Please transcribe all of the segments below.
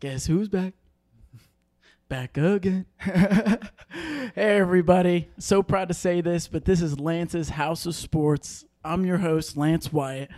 Guess who's back? Back again. hey, everybody. So proud to say this, but this is Lance's House of Sports. I'm your host, Lance Wyatt,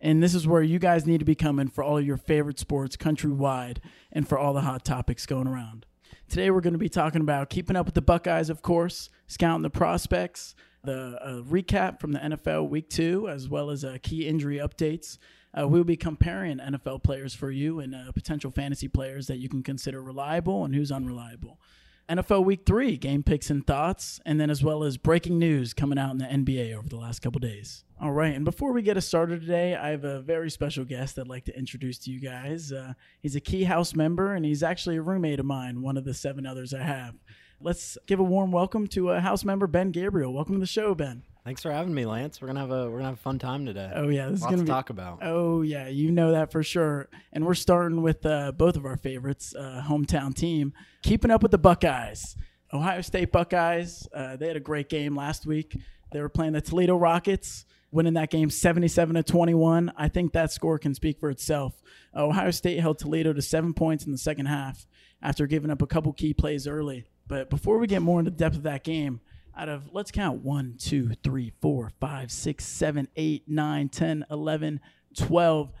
and this is where you guys need to be coming for all your favorite sports countrywide and for all the hot topics going around. Today, we're going to be talking about keeping up with the Buckeyes, of course, scouting the prospects, the uh, recap from the NFL Week Two, as well as uh, key injury updates. Uh, we'll be comparing NFL players for you and uh, potential fantasy players that you can consider reliable and who's unreliable. NFL Week Three game picks and thoughts, and then as well as breaking news coming out in the NBA over the last couple days. All right, and before we get us started today, I have a very special guest I'd like to introduce to you guys. Uh, he's a key house member, and he's actually a roommate of mine, one of the seven others I have. Let's give a warm welcome to a house member, Ben Gabriel. Welcome to the show, Ben. Thanks for having me, Lance. We're gonna have a we're gonna have a fun time today. Oh yeah, this Lots is gonna to be talk about. Oh yeah, you know that for sure. And we're starting with uh, both of our favorites, uh, hometown team, keeping up with the Buckeyes. Ohio State Buckeyes. Uh, they had a great game last week. They were playing the Toledo Rockets, winning that game seventy-seven to twenty-one. I think that score can speak for itself. Ohio State held Toledo to seven points in the second half after giving up a couple key plays early. But before we get more into the depth of that game, out of let's count 1 2 3 4 5 6 7 8 9 10 11 12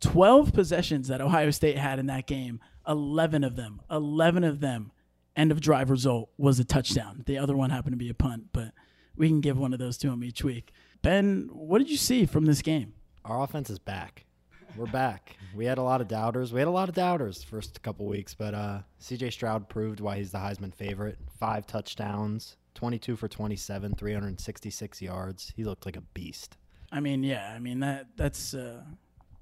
12 possessions that ohio state had in that game 11 of them 11 of them end of drive result was a touchdown the other one happened to be a punt but we can give one of those to him each week ben what did you see from this game Our offense is back. We're back. We had a lot of doubters. We had a lot of doubters first couple weeks, but uh, C.J. Stroud proved why he's the Heisman favorite. Five touchdowns, 22 for 27, 366 yards. He looked like a beast. I mean, yeah, I mean that that's uh,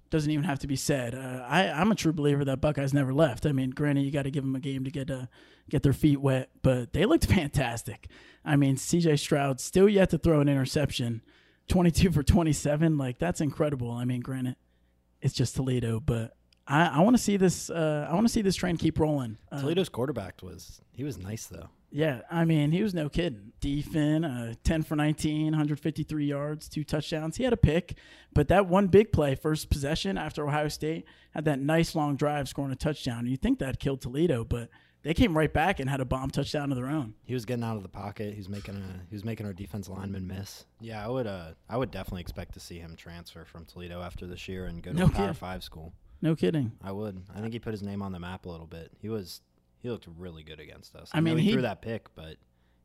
doesn't even have to be said. Uh, I I'm a true believer that Buckeyes never left. I mean, granted, you got to give them a game to get uh, get their feet wet, but they looked fantastic. I mean, C.J. Stroud still yet to throw an interception, 22 for 27, like that's incredible. I mean, granted, it's just Toledo, but I, I want to see this. Uh, I want to see this train keep rolling. Uh, Toledo's quarterback was he was nice though. yeah, I mean, he was no kidding. Defin, uh, 10 for 19, 153 yards, two touchdowns. He had a pick, but that one big play, first possession after Ohio State, had that nice long drive scoring a touchdown. You think that killed Toledo, but they came right back and had a bomb touchdown of their own. He was getting out of the pocket. He was making a he was making our defense lineman miss. Yeah, I would uh I would definitely expect to see him transfer from Toledo after this year and go to No a Power. Five school. No kidding. I would. I think he put his name on the map a little bit. He was he looked really good against us. I I, mean, he, he- threw that pick, but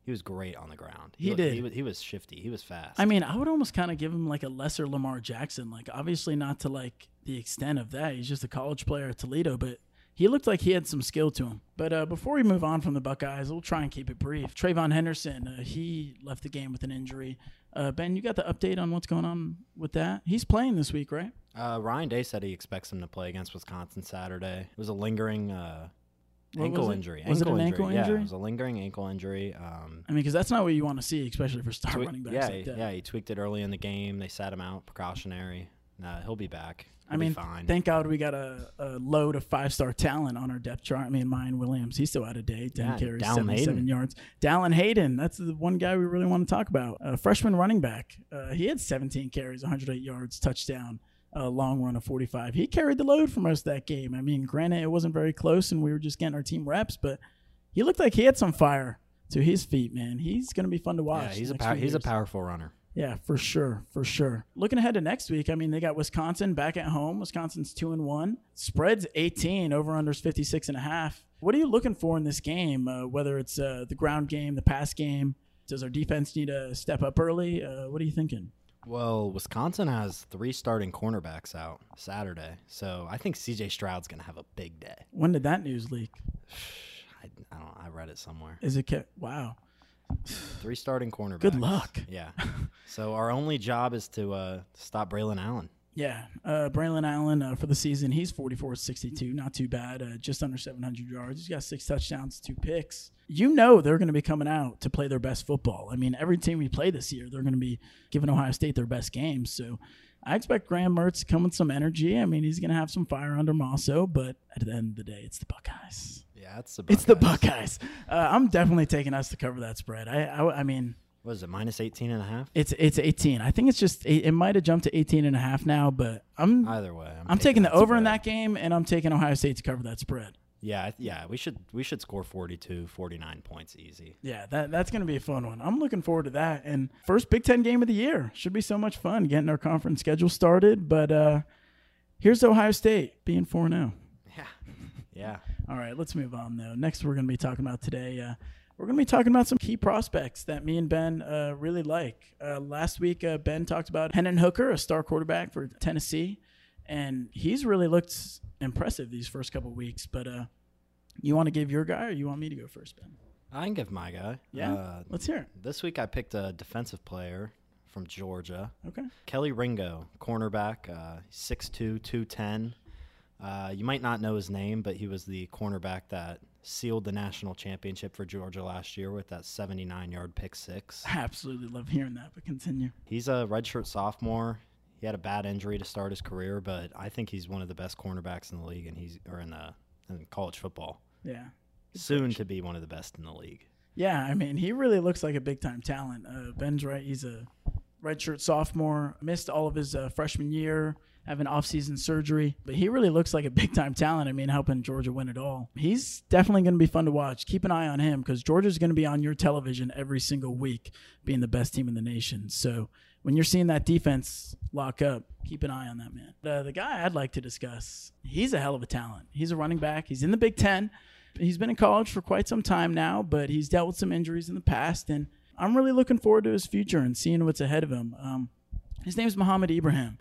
he was great on the ground. He looked- did. He was, he was shifty. He was fast. I mean, I would almost kind of give him like a lesser Lamar Jackson. Like, obviously, not to like the extent of that. He's just a college player at Toledo, but he looked like he had some skill to him. But uh, before we move on from the Buckeyes, we'll try and keep it brief. TreVeyon Henderson, uh, he left the game with an injury. Uh, ben, you got the update on what's going on with that? He's playing this week, right? uh, Ryan Day said he expects him to play against Wisconsin Saturday. It was a lingering uh, ankle was injury. Was it ankle an injury. ankle Yeah, it was a lingering ankle injury. Um, I mean, because that's not what you want to see, especially for star twe- running backs yeah, like yeah, he tweaked it early in the game. They sat him out, precautionary. He'll be back. I mean, fine. thank God we got a, a load of five star talent on our depth chart. I mean, Miyan Williams, he's still out of date. 10 Yeah, carries, Dallan 77 Hayden. yards. Dallan Hayden, that's the one guy we really want to talk about. Uh, freshman running back. Uh, he had 17 carries, 108 yards, touchdown, a long run of 45. He carried the load for most of that game. I mean, granted, it wasn't very close and we were just getting our team reps, but he looked like he had some fire to his feet, man. He's going to be fun to watch. yeah, he's a pow- he's a powerful runner. Yeah, for sure, for sure. Looking ahead to next week, I mean, they got Wisconsin back at home. Wisconsin's two and one. Spreads eighteen. Over unders 56 and a half. What are you looking for in this game? Uh, whether it's uh, the ground game, the pass game. Does our defense need to step up early? Uh, what are you thinking? Well, Wisconsin has three starting cornerbacks out Saturday, so I think C.J. Stroud's gonna have a big day. When did that news leak? I, I don't. I read it somewhere. Is it wow? Three starting cornerbacks. Good luck. Yeah. so our only job is to uh, stop Braylon Allen. Yeah, uh, Braylon Allen uh, for the season, he's 44 62. Not too bad. Uh, just under 700 yards. He's got six touchdowns, two picks. You know they're going to be coming out to play their best football. I mean, every team we play this year, they're going to be giving Ohio State their best games. So I expect Graham Mertz to come with some energy. I mean, he's going to have some fire under Mosso, but at the end of the day, it's the Buckeyes. Yeah, it's the It's the Buckeyes. Buckeyes. Uh, I'm definitely taking us to cover that spread. I, I, I mean, What is it? Minus 18 and a half? it's it's 18. I think it's just it, it might have jumped to 18 and a half now, but I'm Either way. I'm taking the over in that game, and I'm taking Ohio State to cover that spread. Yeah, yeah, we should we should score 42, 49 points easy. Yeah, that that's going to be a fun one. I'm looking forward to that. And first Big Ten game of the year should be so much fun getting our conference schedule started. But uh, here's Ohio State being 4 0. Yeah. Yeah. All right, let's move on though. Next, we're going to be talking about today. Uh, we're going to be talking about some key prospects that me and Ben uh, really like. Uh, last week, uh, Ben talked about Hendon Hooker, a star quarterback for Tennessee, and he's really looked impressive these first couple weeks. But uh, you want to give your guy, or you want me to go first, Ben? I can give my guy. Yeah, Uh, let's hear it. this week I picked a defensive player from Georgia, Okay. Kelee Ringo, cornerback, uh, 6'2", 210. Uh, you might not know his name, but he was the cornerback that sealed the national championship for Georgia last year with that 79-yard pick six. I absolutely love hearing that. But continue. He's a redshirt sophomore. He had a bad injury to start his career, but I think he's one of the best cornerbacks in the league, and he's or in the in college football. Yeah. Soon to be one of the best in the league. Yeah, I mean, he really looks like a big time talent. Uh, Ben's right. He's a redshirt sophomore, missed all of his uh, freshman year, having off-season surgery, but he really looks like a big time talent. I mean, helping Georgia win it all. He's definitely going to be fun to watch. Keep an eye on him because Georgia's going to be on your television every single week, being the best team in the nation. So when you're seeing that defense lock up, keep an eye on that man. The guy I'd like to discuss, he's a hell of a talent. He's a running back. He's in the Big Ten. He's been in college for quite some time now, but he's dealt with some injuries in the past, and I'm really looking forward to his future and seeing what's ahead of him. Um, his is Mohamed Ibrahim.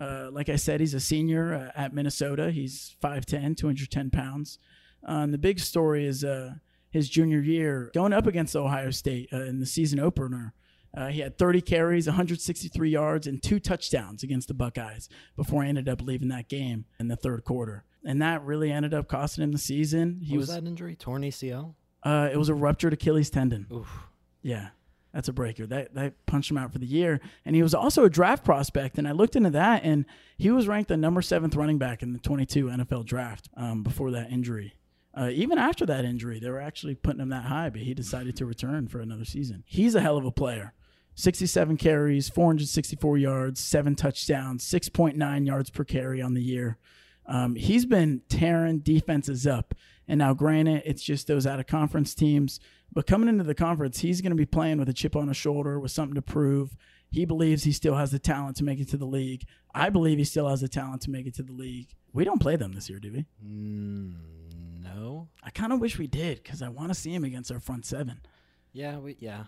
Uh, like I said, he's a senior uh, at Minnesota. He's 5'10, 210 pounds. Uh, and the big story is uh, his junior year going up against Ohio State uh, in the season opener. Uh, he had 30 carries, 163 yards, and two touchdowns against the Buckeyes before he ended up leaving that game in the third quarter. And that really ended up costing him the season. He What was, was, that injury? Torn ACL? uh, it was a ruptured Achilles tendon. Oof. Yeah, that's a breaker. That that punched him out for the year. And he was also a draft prospect. And I looked into that, and he was ranked the number seventh running back in the 22 NFL draft um, before that injury. Uh, even after that injury, they were actually putting him that high, but he decided to return for another season. He's a hell of a player. 67 carries, 464 yards, seven touchdowns, 6.9 yards per carry on the year. Um, he's been tearing defenses up. And now, granted, it's just those out of conference teams. But coming into the conference, he's going to be playing with a chip on his shoulder, with something to prove. He believes he still has the talent to make it to the league. I believe he still has the talent to make it to the league. We don't play them this year, do we? Mm, no. I kind of wish we did because I want to see him against our front seven. Yeah, we yeah.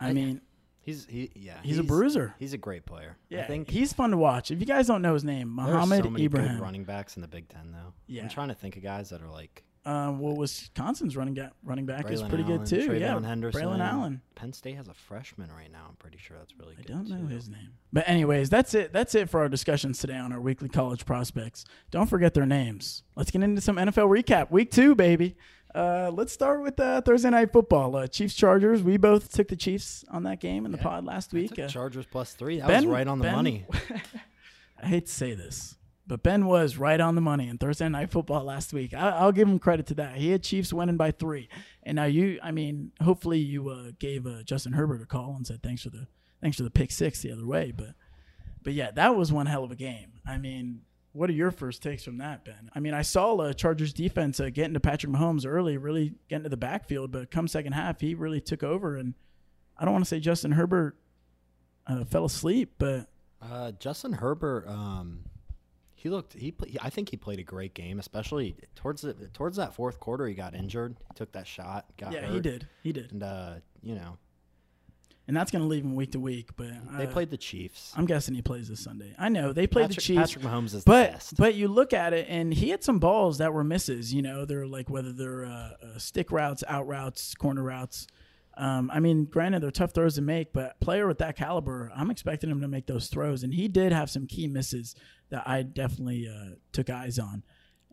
I, I- mean, He's he yeah. he's, a bruiser. He's a great player. Yeah, I think he's fun to watch. If you guys don't know his name, there are Mohamed so many Ibrahim. good running backs in the Big Ten though. Yeah. I'm trying to think of guys that are like Um, well, Wisconsin's running ga- running back is pretty Allen, good too. TreVeyon yeah, Henderson. Braylon Allen. Penn State has a freshman right now. I'm pretty sure that's really I good. don't know too. his name. But anyways, that's it. That's it for our discussions today on our weekly college prospects. Don't forget their names. Let's get into some NFL recap. Week two, baby. Uh, let's start with uh, Thursday night football. Uh, Chiefs Chargers. We both took the Chiefs on that game in the pod last I week. Uh, Chargers plus three. That Ben- was right on the Ben- money. I hate to say this, but Ben was right on the money in Thursday night football last week. I, I'll give him credit to that. He had Chiefs winning by three, and now you. I mean, hopefully you uh, gave uh, Justin Herbert a call and said thanks for the thanks for the pick six the other way. But but yeah, that was one hell of a game. I mean. What are your first takes from that, Ben? I mean, I saw uh, Chargers defense uh, getting to Patrick Mahomes early, really getting to the backfield, but come second half, he really took over. And I don't want to say Justin Herbert uh, fell asleep, but Uh, Justin Herbert, um, he looked. He, pla- I think he played a great game, especially towards the towards that fourth quarter. He got injured. He took that shot. Got yeah, hurt, he did. He did. And uh, you know, and that's going to leave him week to week. But they uh, played the Chiefs. I'm guessing he plays this Sunday. I know they played Patrick, the Chiefs, Patrick Mahomes is but the best. but you look at it, and he had some balls that were misses. You know, they're like whether they're uh, uh, stick routes, out routes, corner routes. Um, I mean, granted, they're tough throws to make, but player with that caliber, I'm expecting him to make those throws, and he did have some key misses that I definitely uh, took eyes on.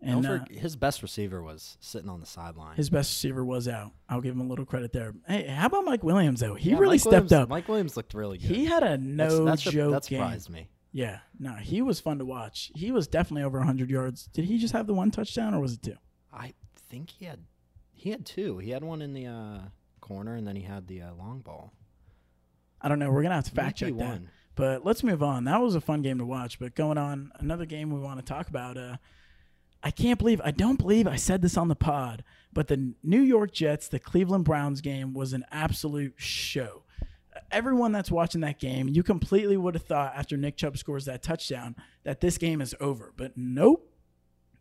And uh, his best receiver was sitting on the sideline. his best receiver was out. I'll give him a little credit there. Hey, how about Mike Williams though? He Yeah, really Mike stepped Williams- up. Mike Williams looked really good. He had a no that's a- joke that game. surprised me. Yeah, no, he was fun to watch. He was definitely over 100 yards. Did he just have the one touchdown or was it two? I think he had he had two. He had one in the uh, corner, and then he had the uh, long ball. I don't know. We're gonna have to fact check that. But let's move on. That was a fun game to watch. But going on, another game we want to talk about. Uh, I can't believe I don't believe I said this on the pod, but the New York Jets, the Cleveland Browns game was an absolute show. Everyone that's watching that game, you completely would have thought after Nick Chubb scores that touchdown that this game is over. But nope.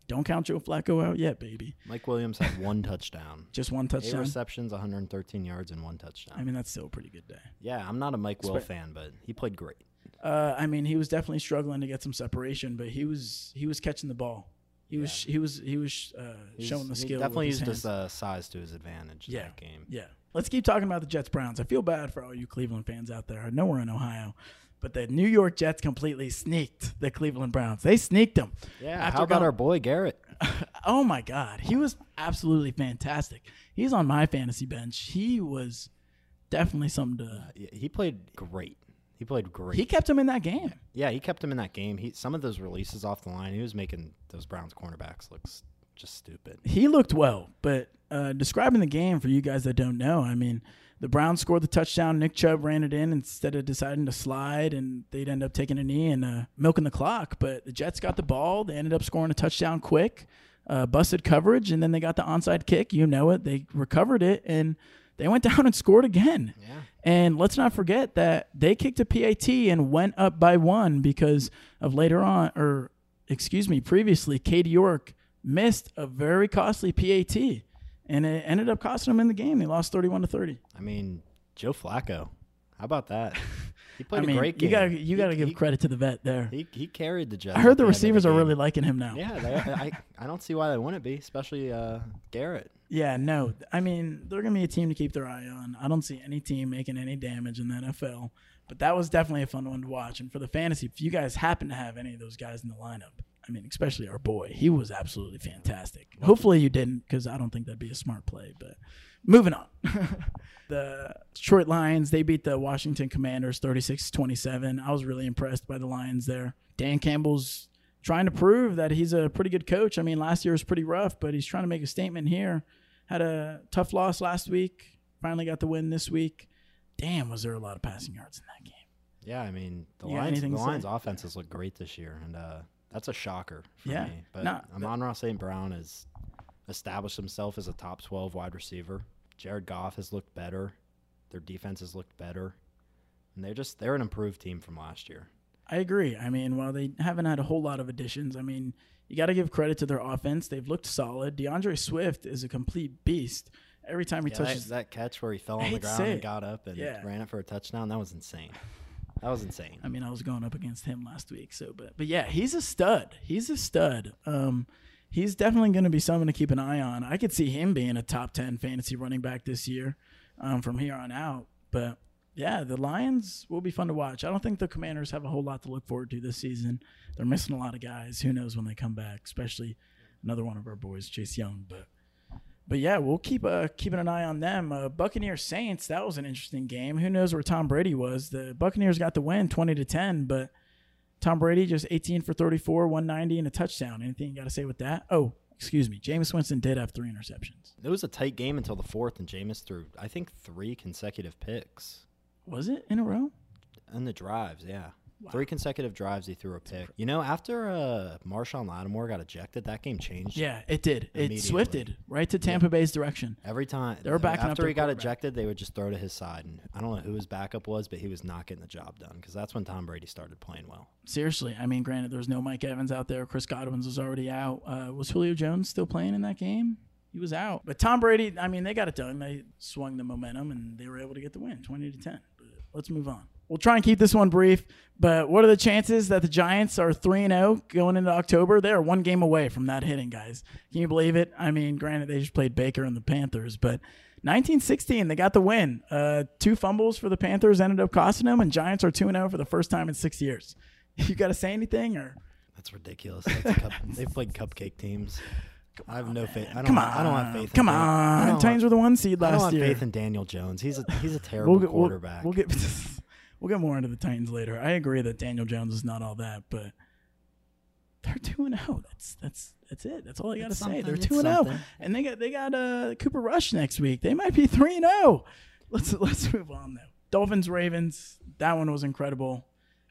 Don't count Joe Flacco out yet, baby. Mike Williams had one touchdown. Just one touchdown. Eight receptions, 113 yards, and one touchdown. I mean, that's still a pretty good day. yeah, I'm not a Mike Will Spe- fan, but he played great. Uh, I mean, he was definitely struggling to get some separation, but he was he was catching the ball. He was he was he was uh, He's- showing the he skill. Definitely his used his uh, size to his advantage in that game. Yeah. Let's keep talking about the Jets Browns. I feel bad for all you Cleveland fans out there. I know we're in Ohio, but the New York Jets completely sneaked the Cleveland Browns. They sneaked them. Yeah. After how about going- our boy Garrett? Oh my God. He was absolutely fantastic. He's on my fantasy bench. He was definitely something to. Yeah, He played great. He played great. He kept him in that game. yeah, he kept him in that game. He some of those releases off the line, he was making those Browns cornerbacks look just stupid. he looked well, but uh, describing the game for you guys that don't know, I mean, the Browns scored the touchdown. Nick Chubb ran it in instead of deciding to slide, and they'd end up taking a knee and uh, milking the clock. But the Jets got the ball. They ended up scoring a touchdown quick, uh, busted coverage, and then they got the onside kick. You know it. They recovered it, and they went down and scored again. Yeah. And let's not forget that they kicked a PAT and went up by one because of later on, or excuse me, previously, Cade York missed a very costly PAT, and it ended up costing them in the game. They lost thirty-one to thirty. I mean, Joe Flacco. How about that? He I played mean, a great game. you got you to He- give he- credit to the vet there. He, he carried the Jets. I heard the receivers are really liking him now. Yeah, they, I I don't see why they wouldn't be, especially uh, Garrett. Yeah, no. I mean, they're going to be a team to keep their eye on. I don't see any team making any damage in the NFL, but that was definitely a fun one to watch. And for the fantasy, if you guys happen to have any of those guys in the lineup, I mean, especially our boy, he was absolutely fantastic. Hopefully you didn't, because I don't think that'd be a smart play. But moving on. the Detroit Lions, they beat the Washington Commanders 36 27. I was really impressed by the Lions there. Dan Campbell's trying to prove that he's a pretty good coach. I mean, last year was pretty rough, but he's trying to make a statement here. Had a tough loss last week. Finally got the win this week. Damn, was there a lot of passing yards in that game? Yeah, I mean the You Lions. The? Lions' offenses look great this year, and uh, that's a shocker for Yeah. me. But No, Amon-Ra St. Brown has established himself as a top 12 wide receiver. Jared Goff has looked better. Their defense has looked better, and they're just they're an improved team from last year. I agree. I mean, while they haven't had a whole lot of additions, I mean, you got to give credit to their offense. They've looked solid. DeAndre Swift is a complete beast. Every time he Yeah, touches, that catch where he fell on the ground and got up and Yeah. ran it for a touchdown, that was insane. That was insane. I mean, I was going up against him last week, so but but yeah, he's a stud. He's a stud. Um, he's definitely going to be someone to keep an eye on. I could see him being a top ten fantasy running back this year, um, from here on out. But yeah, the Lions will be fun to watch. I don't think the Commanders have a whole lot to look forward to this season. They're missing a lot of guys. Who knows when they come back? Especially another one of our boys, Chase Young. But but yeah, we'll keep uh, keeping an eye on them. Uh, Buccaneers Saints. That was an interesting game. Who knows where Tom Brady was? The Buccaneers got the win, twenty to ten. But Tom Brady just eighteen for thirty four, one ninety, and a touchdown. Anything you got to say with that? Oh, excuse me. Jameis Winston did have three interceptions. It was a tight game until the fourth, and Jameis threw I think three consecutive picks Was it in a row? in the drives. Yeah, Wow. three consecutive drives he threw a pick. You know, after uh, Marshon Lattimore got ejected, that game changed. Yeah, it did. It swifted right to Tampa Bay's direction. Every time They were backing up after their he got ejected, they would just throw to his side, and I don't know who his backup was, but he was not getting the job done because that's when Tom Brady started playing well. Seriously, I mean, granted, there was no Mike Evans out there. Chris Godwin's was already out. Uh, was Julio Jones still playing in that game? He was out. But Tom Brady, I mean, they got it done. They swung the momentum and they were able to get the win, twenty to ten. But let's move on. We'll try and keep this one brief. But what are the chances that the Giants are three and zero going into October? They are one game away from that hitting, guys. Can you believe it? I mean, granted, they just played Baker and the Panthers, but 1916, they got the win. Uh, two fumbles for the Panthers ended up costing them, and Giants are 2 0 for the first time in six years. You got to say anything? or That's ridiculous. That's a cup, they've played cupcake teams. I have no faith. I don't, Come on. I don't have faith. Come on. Titans were the one seed I don't last have year. faith in Daniel Jones. He's a he's a terrible we'll get, we'll- quarterback. We'll, get we'll get more into the Titans later. I agree that Daniel Jones is not all that, but they're two and zero. That's that's that's it. That's all I got to say. They're two and zero, and they got they got uh, Cooper Rush next week. They might be three and zero. Let's let's move on though. Dolphins Ravens. That one was incredible.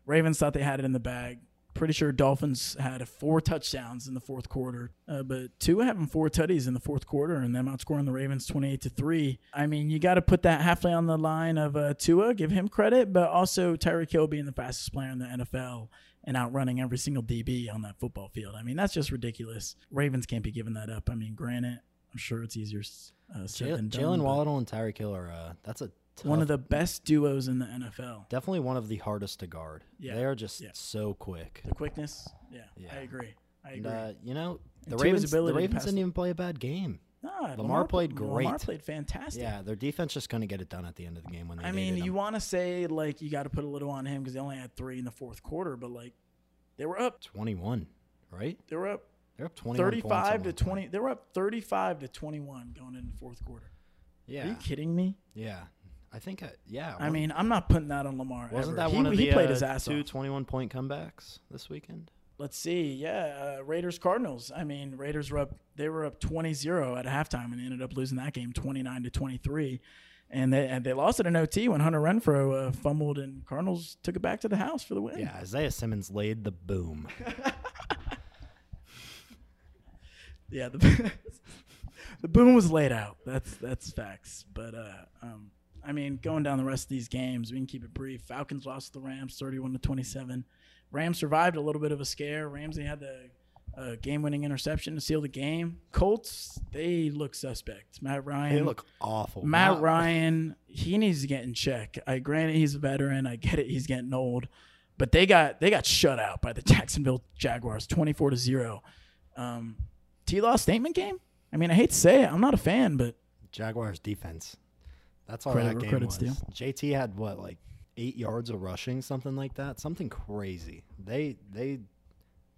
Ravens thought they had it in the bag. Pretty sure Dolphins had four touchdowns in the fourth quarter, uh, but Tua having four tutties in the fourth quarter and them outscoring the Ravens twenty-eight to three. I mean, you got to put that halfway on the line of uh, Tua, give him credit, but also Tyreek Hill being the fastest player in the NFL and outrunning every single DB on that football field. I mean, that's just ridiculous. Ravens can't be giving that up. I mean, granted, I'm sure it's easier uh, said than done. Jaylen Waddle and Tyreek Hill are uh, that's a tough, one of the best duos in the NFL. definitely one of the hardest to guard. Yeah, they are just yeah. so quick. The quickness, yeah, Yeah. I agree. I And, agree. uh, you know, the And Ravens, the Ravens didn't even play a bad game. Nah, Lamar played great. Lamar played fantastic. Yeah, their defense just couldn't get it done at the end of the game when they I mean, you want to say like you got to put a little on him because they only had three in the fourth quarter, but like they were up, 21, right? they were up They're up 21 35 to. 20. They were up 35 to 21 going into the fourth quarter. Yeah. Are you kidding me? yeah. I think, uh, yeah. I one- mean, I'm not putting that on Lamar. wasn't ever. that he, one of he the played uh, his ass two off. 21 point comebacks this weekend? Let's see. Yeah, uh, Raiders Cardinals. I mean, Raiders were up. They were up 20-0 at halftime, and they ended up losing that game 29 to 23. And they and they lost it in OT when Hunter Renfrow uh, fumbled, and Cardinals took it back to the house for the win. Yeah, Isaiah Simmons laid the boom. yeah. The, the boom was laid out. That's that's facts. But uh, um, I mean, going down the rest of these games, we can keep it brief. Falcons lost to the Rams, 31 to 27. Rams survived a little bit of a scare. Ramsey had the uh, game-winning interception to seal the game. Colts, they look suspect. Matt Ryan, they look awful. Matt Not- Ryan, he needs to get in check. I granted he's a veteran. I get it. He's getting old, but they got they got shut out by the Jacksonville Jaguars, twenty four to zero. Um, T Law statement game. I mean, I hate to say it. I'm not a fan, but Jaguars defense. That's all Credit that game credit's was. due. JT had what, like eight yards of rushing, something like that, something crazy. They they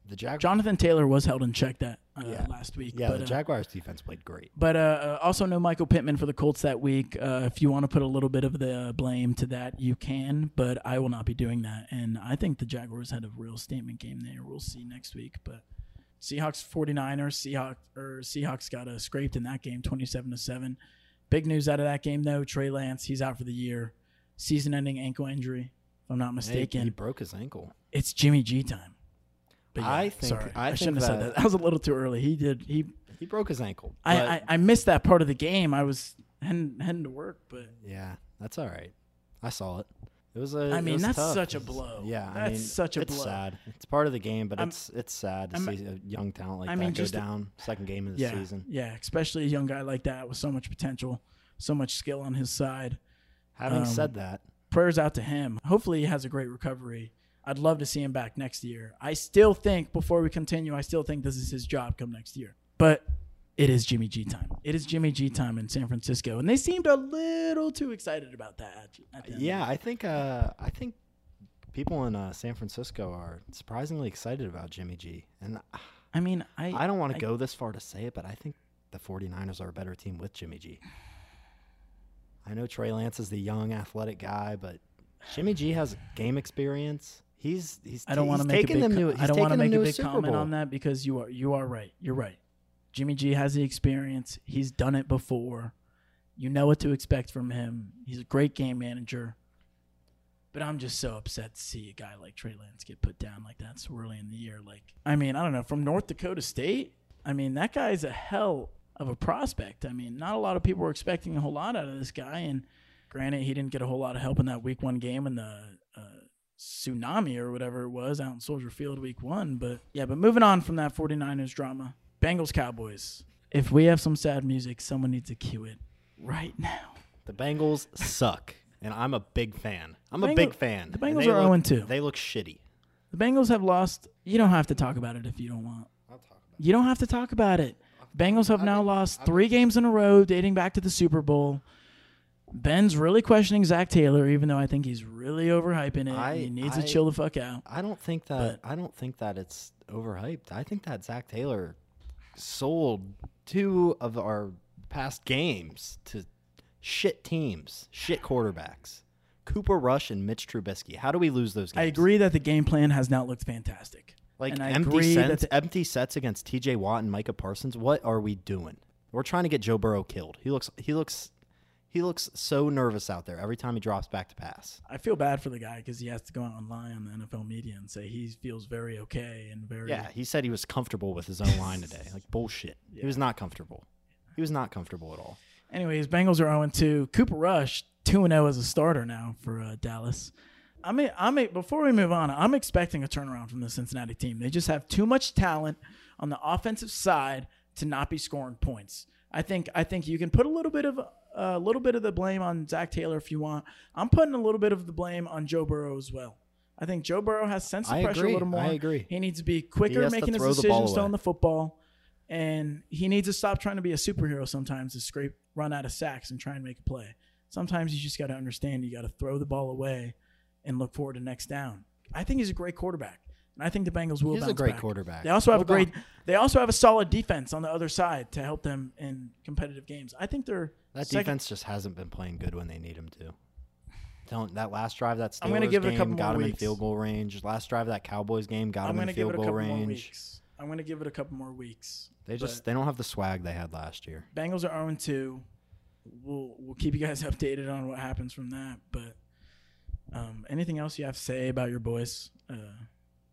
the Jaguars. Jonathan Taylor was held in check that uh, Yeah. last week. yeah, but, the uh, Jaguars defense played great. But uh, uh, also no Michael Pittman for the Colts that week. Uh, if you want to put a little bit of the uh, blame to that, you can. But I will not be doing that. And I think the Jaguars had a real statement game there. We'll see next week. But Seahawks 49ers, Seahawks or Seahawks got uh, scraped in that game, 27 to seven. Big news out of that game though. Trey Lance, he's out for the year, season-ending ankle injury. If I'm not Hey, mistaken, he broke his ankle. it's Jimmy G time. But yeah, I think- sorry, I I, shouldn't have said that- that. That was a little too early. He did. He He broke his ankle. I, I, I missed that part of the game. I was heading, heading to work, but yeah, that's all right. I saw it. It was a. I mean, that's tough. such a blow. Yeah, I That's mean, such a it's blow. sad. It's part of the game, but I'm- it's it's sad to I'm- see a young talent like I that mean, go down second game of the yeah, season. yeah, especially a young guy like that with so much potential, so much skill on his side. Having Um, said that, Prayers out to him. Hopefully, he has a great recovery. I'd love to see him back next year. I still think, before we continue, I still think this is his job come next year. But it is Jimmy G time. It is Jimmy G time in San Francisco, and they seemed a little too excited about that. At, at the end. yeah, I think uh, I think people in uh, San Francisco are surprisingly excited about Jimmy G. And I mean, I I don't want to go this far to say it, but I think the 49ers are a better team with Jimmy G. I know Trey Lance is the young athletic guy, but Jimmy G has game experience. He's he's I don't want to make a big. them to, I don't want to make a big comment on that because you are you are right. You're right. Jimmy G has the experience. He's done it before. You know what to expect from him. He's a great game manager. But I'm just so upset to see a guy like Trey Lance get put down like that so early in the year. Like, I mean, I don't know. From North Dakota State, I mean, that guy's a hell of a prospect. I mean, not a lot of people were expecting a whole lot out of this guy. And granted, he didn't get a whole lot of help in that week one game in the uh, tsunami or whatever it was out in Soldier Field week one. But yeah, but moving on from that 49ers drama, Bengals Cowboys. If we have some sad music, someone needs to cue it right now. The Bengals suck, and I'm a big fan. I'm a big fan. the Bengals are look- 0-2. They look shitty. The Bengals have lost. You don't have to talk about it if you don't want. I'll talk about You don't have to talk about it. Bengals have now lost three games in a row dating back to the Super Bowl. Ben's really questioning Zac Taylor, even though I think he's really overhyping it. I- he needs I- to chill the fuck out. I don't think that I don't think that it's overhyped. I think that Zac Taylor sold two of our past games to shit teams, shit quarterbacks. Cooper Rush and Mitch Trubisky. How do we lose those games? I agree that the game plan has not looked fantastic. Like and empty sets, the- empty sets against T.J. Watt and Micah Parsons. What are we doing? We're trying to get Joe Burrow killed. He looks he looks He looks so nervous out there every time he drops back to pass. I feel bad for the guy because he has to go out and lie on the NFL media and say he feels very okay and very. Yeah, he said he was comfortable with his own line today. Like bullshit. He was not comfortable. He was not comfortable at all. Anyways, Bengals are 0 2. Cooper Rush 2 0 as a starter now for uh, Dallas. I mean, I mean, before we move on, I'm expecting a turnaround from the Cincinnati team. They just have too much talent on the offensive side to not be scoring points. I think I think you can put a little bit of a little bit of the blame on Zac Taylor if you want. I'm putting a little bit of the blame on Joe Burrow as well. I think Joe Burrow has sense of I pressure agree. a little more. I agree. He needs to be quicker making his throw the ball decisions throwing the football, and he needs to stop trying to be a superhero sometimes to scrape run out of sacks and try and make a play. Sometimes you just got to understand you got to throw the ball away and look forward to next down. I think he's a great quarterback, and I think the Bengals will. He's a great back. quarterback. They also have No a great. doubt. They also have a solid defense on the other side to help them in competitive games. I think they're That second- defense just hasn't been playing good when they need him to. Don't that last drive that Steelers I'm gonna give it a game couple got him in field goal range. Last drive that Cowboys game got I'm him going in to give field it a goal couple more range. weeks. I'm going to give it a couple more weeks. They just they don't have the swag they had last year. Bengals are 0 2. We'll we'll keep you guys updated on what happens from that. But um, anything else you have to say about your boys? Uh,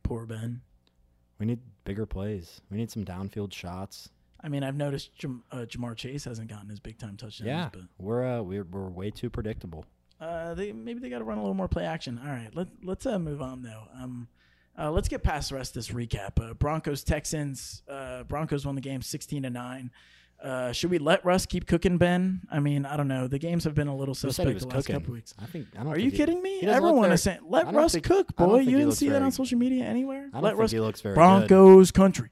poor Ben. We need bigger plays. We need some downfield shots. I mean, I've noticed Jam- uh, Ja'Marr Chase hasn't gotten his big time touchdowns. Yeah, but we're uh, we're we're way too predictable. Uh, they maybe they got to run a little more play action. All right, let let's uh, move on though. Um, uh, let's get past the rest of this recap. Uh, Broncos Texans. Uh, Broncos won the game sixteen to nine. Uh, should we let Russ keep cooking, Ben? I mean, I don't know. The games have been a little suspect the last cooking? couple weeks. I think. I don't Are think you he- kidding me? he doesn't look Everyone very- is saying, "Let Russ think- cook, boy." You didn't see that on social media anywhere. I don't let think Russ he looks very good. Broncos country.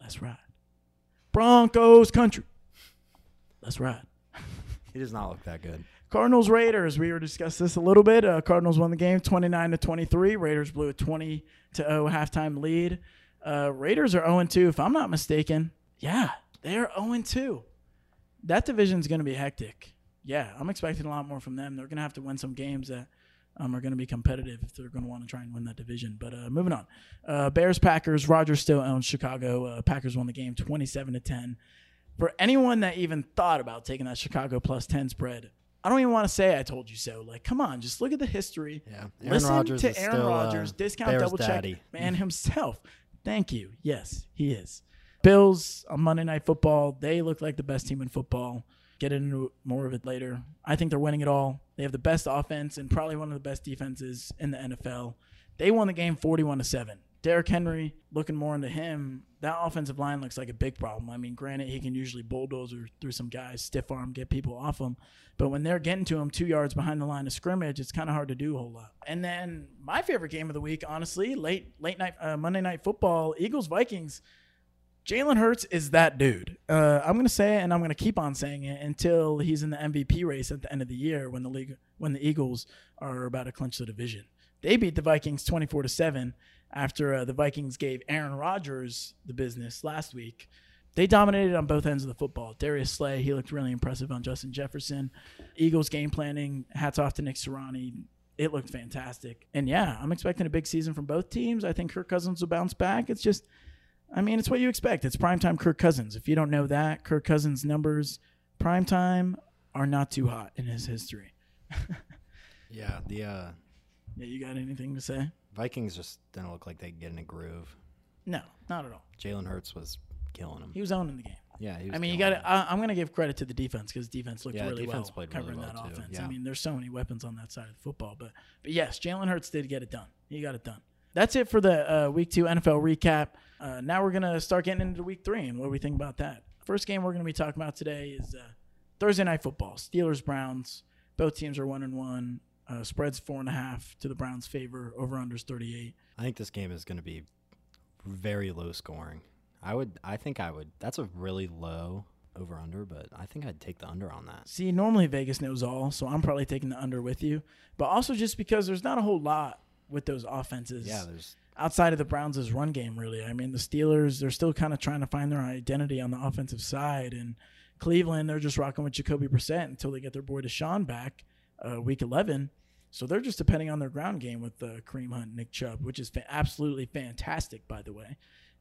Let's ride. Broncos country. Let's ride. He does not look that good. Cardinals Raiders. We were discussed this a little bit. Uh, Cardinals won the game 29 to 23. Raiders blew a 20 to 0 halftime lead. Uh, Raiders are 0 2, if I'm not mistaken. Yeah, they're 0 2. That division's going to be hectic. Yeah, I'm expecting a lot more from them. They're going to have to win some games that um, are going to be competitive if they're going to want to try and win that division. But uh, moving on, uh, Bears Packers. Rodgers still owns Chicago. Uh, Packers won the game 27 to 10. For anyone that even thought about taking that Chicago plus 10 spread, I don't even want to say I told you so. Like, come on, just look at the history. Yeah, Aaron Listen Rodgers to Aaron uh, Rodgers, discount Bears double check daddy. man himself. Thank you. Yes, he is. Bills on Monday Night Football. They look like the best team in football. Get into more of it later. I think they're winning it all. They have the best offense and probably one of the best defenses in the NFL. They won the game 41 to 7. Derrick Henry, looking more into him, that offensive line looks like a big problem. I mean, granted, he can usually bulldozer through some guys, stiff arm, get people off him. But when they're getting to him two yards behind the line of scrimmage, it's kind of hard to do a whole lot. And then my favorite game of the week, honestly, late late night uh, Monday night football, Eagles Vikings. Jalen Hurts is that dude. Uh, I'm gonna say it, and I'm gonna keep on saying it until he's in the MVP race at the end of the year when the league when the Eagles are about to clinch the division. They beat the Vikings 24 to seven after uh, the Vikings gave Aaron Rodgers the business last week. They dominated on both ends of the football. Darius Slay, he looked really impressive on Justin Jefferson. Eagles game planning, hats off to Nick Sirianni. It looked fantastic. And yeah, I'm expecting a big season from both teams. I think Kirk Cousins will bounce back. It's just I mean, it's what you expect. It's primetime Kirk Cousins. If you don't know that, Kirk Cousins' numbers primetime are not too hot in his history. Yeah, the uh, Yeah, you got anything to say? Vikings just didn't look like they could get in a groove. No, not at all. Jalen Hurts was killing him. He was owning the game. Yeah, he was I mean, you got. I'm going to give credit to the defense because defense looked Yeah, really defense well played really covering well, that too. offense. I mean, there's so many weapons on that side of the football, but but yes, Jalen Hurts did get it done. He got it done. That's it for the uh, week two NFL recap. Uh, now we're gonna start getting into week three and what do we think about that. First game we're gonna be talking about today is uh, Thursday night football. Steelers Browns. Both teams are one and one. Uh, spreads four and a half to the Browns' favor. Over unders 38. I think this game is going to be very low scoring. I would, I think I would. That's a really low over under, but I think I'd take the under on that. See, normally Vegas knows all, so I'm probably taking the under with you. But also just because there's not a whole lot with those offenses. Yeah, there's outside of the Browns' run game, really. I mean, the Steelers, they're still kind of trying to find their identity on the offensive side. And Cleveland, they're just rocking with Jacoby Brissett until they get their boy Deshaun back uh, week 11. So they're just depending on their ground game with uh, Kareem Hunt, Nick Chubb, which is fa- absolutely fantastic, by the way.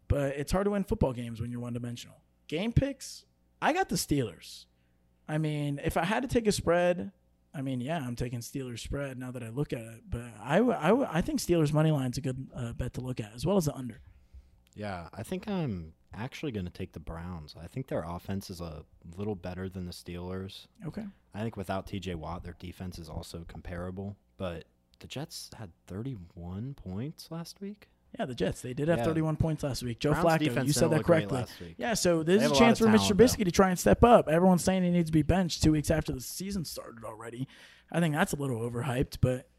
But it's hard to win football games when you're one dimensional. Game picks, I got the Steelers. I mean, if I had to take a spread, I mean, yeah, I'm taking Steelers spread now that I look at it. But I, w- I, w- I think Steelers money line's a good uh, bet to look at, as well as the under. Yeah, I think I'm actually going to take the Browns. I think their offense is a little better than the Steelers. Okay. I think without TJ Watt, their defense is also comparable. But the Jets had 31 points last week. Yeah, the Jets. They did have Yeah. 31 points last week. Joe Browns Flacco, you said that correctly. Yeah, so there's a a chance of for Mr. talent, though. Trubisky to try and step up. Everyone's saying he needs to be benched two weeks after the season started already. I think that's a little overhyped, but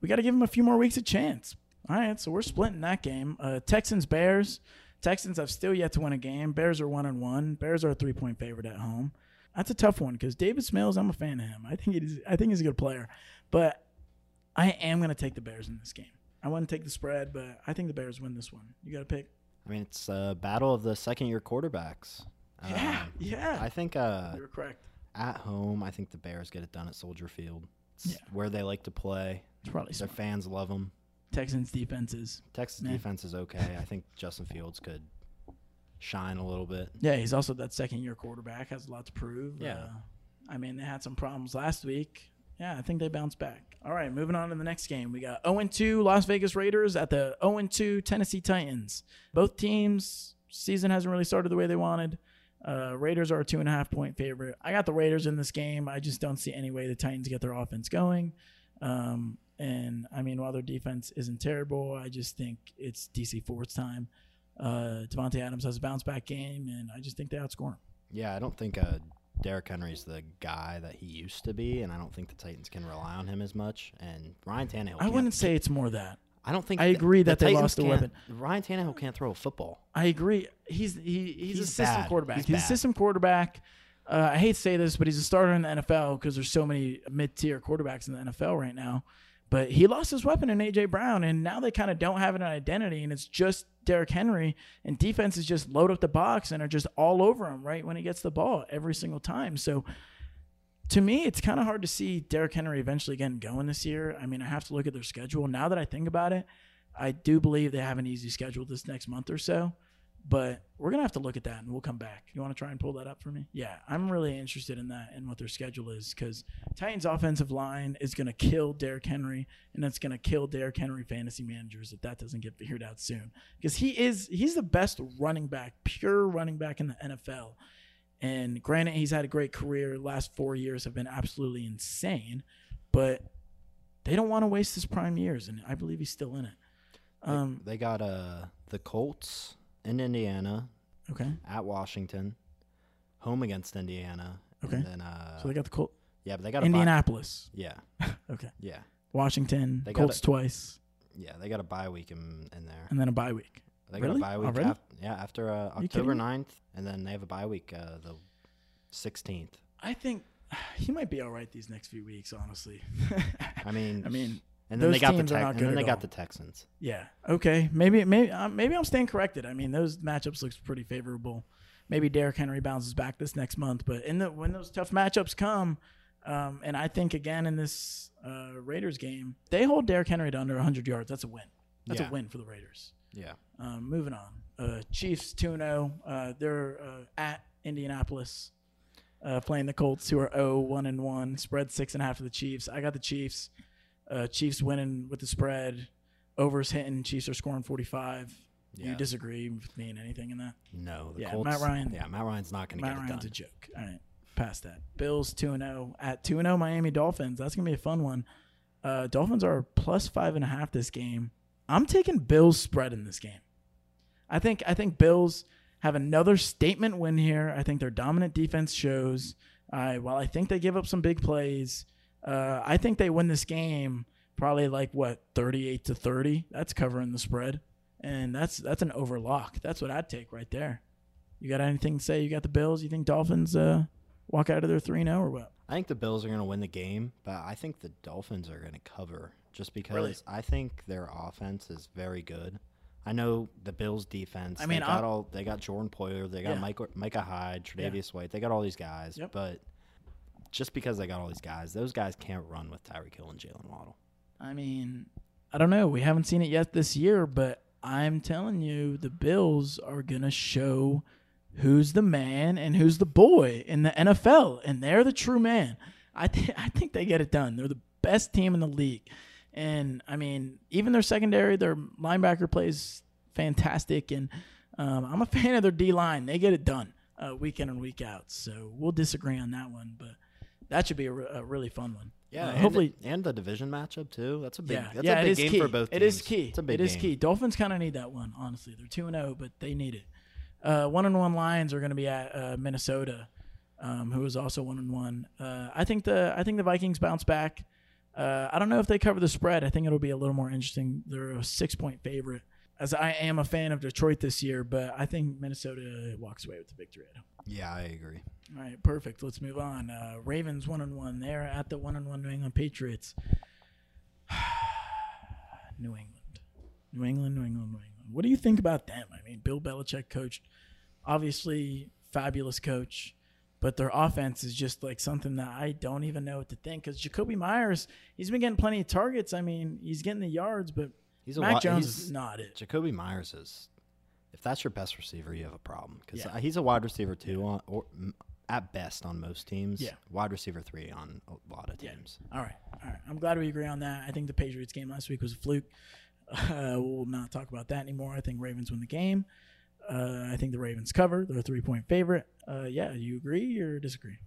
we got to give him a few more weeks of chance. All right, so we're splitting that game. Uh, Texans Bears. Texans have still yet to win a game. Bears are one and one. Bears are a three point favorite at home. That's a tough one because Davis Mills, I'm a fan of him. I think he's I think he's a good player, but I am going to take the Bears in this game. I want to take the spread, but I think the Bears win this one. You got to pick. I mean, it's a battle of the second year quarterbacks. Yeah, Um, yeah. I think uh, you're correct. at home, I think the Bears get it done at Soldier Field. It's Yeah. where they like to play. It's probably Their smart. fans love them. Texans defenses. Texas Meh. defense is okay. I think Justin Fields could shine a little bit. Yeah, he's also that second year quarterback. Has a lot to prove. Yeah. Uh, I mean, they had some problems last week. Yeah, I think they bounce back. All right, moving on to the next game. We got 0 2 Las Vegas Raiders at the 0 2 Tennessee Titans. Both teams, season hasn't really started the way they wanted. Uh, Raiders are a two and a half point favorite. I got the Raiders in this game. I just don't see any way the Titans get their offense going. Um, and I mean, while their defense isn't terrible, I just think it's DC Ford's time. Uh, Davante Adams has a bounce back game, and I just think they outscore him. Yeah, I don't think uh, Derrick Henry's the guy that he used to be, and I don't think the Titans can rely on him as much. And Ryan Tannehill. I wouldn't say it's more that. I don't think. I agree the that they lost a weapon. Ryan Tannehill can't throw a football. I agree. He's he, he's, a system bad. quarterback. He's He's, a system quarterback. Uh, I hate to say this, but he's a starter in the NFL because there's so many mid-tier quarterbacks in the NFL right now. But he lost his weapon in AJ Brown, and now they kind of don't have an identity, and it's just Derrick Henry, and defenses just load up the box and are just all over him right when he gets the ball every single time. So to me, it's kind of hard to see Derrick Henry eventually getting going this year. I mean, I have to look at their schedule. Now that I think about it, I do believe they have an easy schedule this next month or so. But we're gonna have to look at that, and we'll come back. You want to try and pull that up for me? Yeah, I'm really interested in that and what their schedule is because Titans' offensive line is gonna kill Derrick Henry, and it's gonna kill Derrick Henry fantasy managers if that doesn't get figured out soon. Because he is he's the best running back, pure running back in the NFL. And granted, he's had a great career. Last four years have been absolutely insane, but they don't want to waste his prime years, and I believe he's still in it. Um, They got uh, the Colts in Indiana okay, at Washington, home against Indiana. Okay. And then, uh, so they got the Col- yeah, but they got a bye- Indianapolis. Yeah, Okay, yeah, Washington, They got Colts it. twice, yeah. They got a bye week in, in there. and then a bye week. They got Really? a bye week. Already? yeah, after uh, October kidding 9th, and then they have a bye week uh, the 16th. I think he might be all right these next few weeks. Honestly, I mean, I mean, and then those they got the teams are Tex- not and good then at they got the Texans. Yeah. Okay. Maybe maybe uh, maybe I'm staying corrected. I mean, those matchups looks pretty favorable. Maybe Derrick Henry bounces back this next month, but in the when those tough matchups come, um, and I think again in this uh, Raiders game, they hold Derrick Henry to under 100 yards. That's a win. That's Yeah. a win for the Raiders. Yeah, Um, moving on. Uh, Chiefs 2 0. Uh, they're uh, at Indianapolis uh, playing the Colts, who are 0 1 and 1. Spread 6.5 for the Chiefs. I got the Chiefs. Uh, Chiefs winning with the spread. Overs hitting. Chiefs are scoring 45. yeah. You disagree with me in anything in that? no, Yeah, Colts. Matt Ryan- Yeah, Matt Ryan's not going to Matt get it Ryan's done. a joke. All right, past that. Bills 2 0 at 2 0 Miami Dolphins. That's going to be a fun one. Uh, Dolphins are plus five and a half this game. I'm taking Bills spread in this game. I think I think Bills have another statement win here. I think their dominant defense shows. Uh, while I think they give up some big plays, uh, I think they win this game probably like what 38 to 30. That's covering the spread, and that's that's an overlock. That's what I'd take right there. You got anything to say? You got the Bills? You think Dolphins uh, walk out of their 3 0 or what? I think the Bills are going to win the game, but I think the Dolphins are going to cover just because Really? I think their offense is very good. I know the Bills' defense. I mean, they got all they got Jordan Poyer, they got Yeah. Micah, Micah Hyde, Yeah. Tre'Davious White, they got all these guys. Yep. But just because they got all these guys, those guys can't run with Tyreek Hill and Jaylen Waddle. I mean, I don't know. We haven't seen it yet this year, but I'm telling you, the Bills are going to show who's the man and who's the boy in the NFL, and they're the true man. I think I think they get it done. They're the best team in the league, and I mean, even their secondary, their linebacker plays fantastic, and um, I'm a fan of their D line. They get it done uh, week in and week out. So we'll disagree on that one, but that should be a, re- a really fun one. Yeah, Uh, and hopefully. the, and the division matchup too. That's a big. Yeah, that's yeah, a big is game key. for both. It teams. is key. It's a big it is key. Dolphins kind of need that one. Honestly, they're two and zero, but they need it. Uh, one and one Lions are going to be at uh, Minnesota, um, who is also one and one. Uh, I think the I think the Vikings bounce back. Uh, I don't know if they cover the spread. I think it'll be a little more interesting. They're a six point favorite. As I am a fan of Detroit this year, but I think Minnesota walks away with the victory at home. Yeah, I agree. All right, perfect. Let's move on. Uh, Ravens one and one. They're at the one and one New England Patriots. New England, New England, New England, New England. What do you think about them? I mean, Bill Belichick coached, obviously fabulous coach, but their offense is just like something that I don't even know what to think. Because Jakobi Meyers, he's been getting plenty of targets. I mean, he's getting the yards, but He's a Mac wi- Jones he's- is not it. Jakobi Meyers is. If that's your best receiver, you have a problem because Yeah. he's a wide receiver too, on, or m- at best on most teams. Yeah. wide receiver three on a lot of Yeah. teams. All right, all right. I'm glad we agree on that. I think the Patriots game last week was a fluke. Uh, we'll not talk about that anymore. I think Ravens win the game. Uh, I think the Ravens cover. They're a three point favorite. Uh, yeah, you agree or disagree?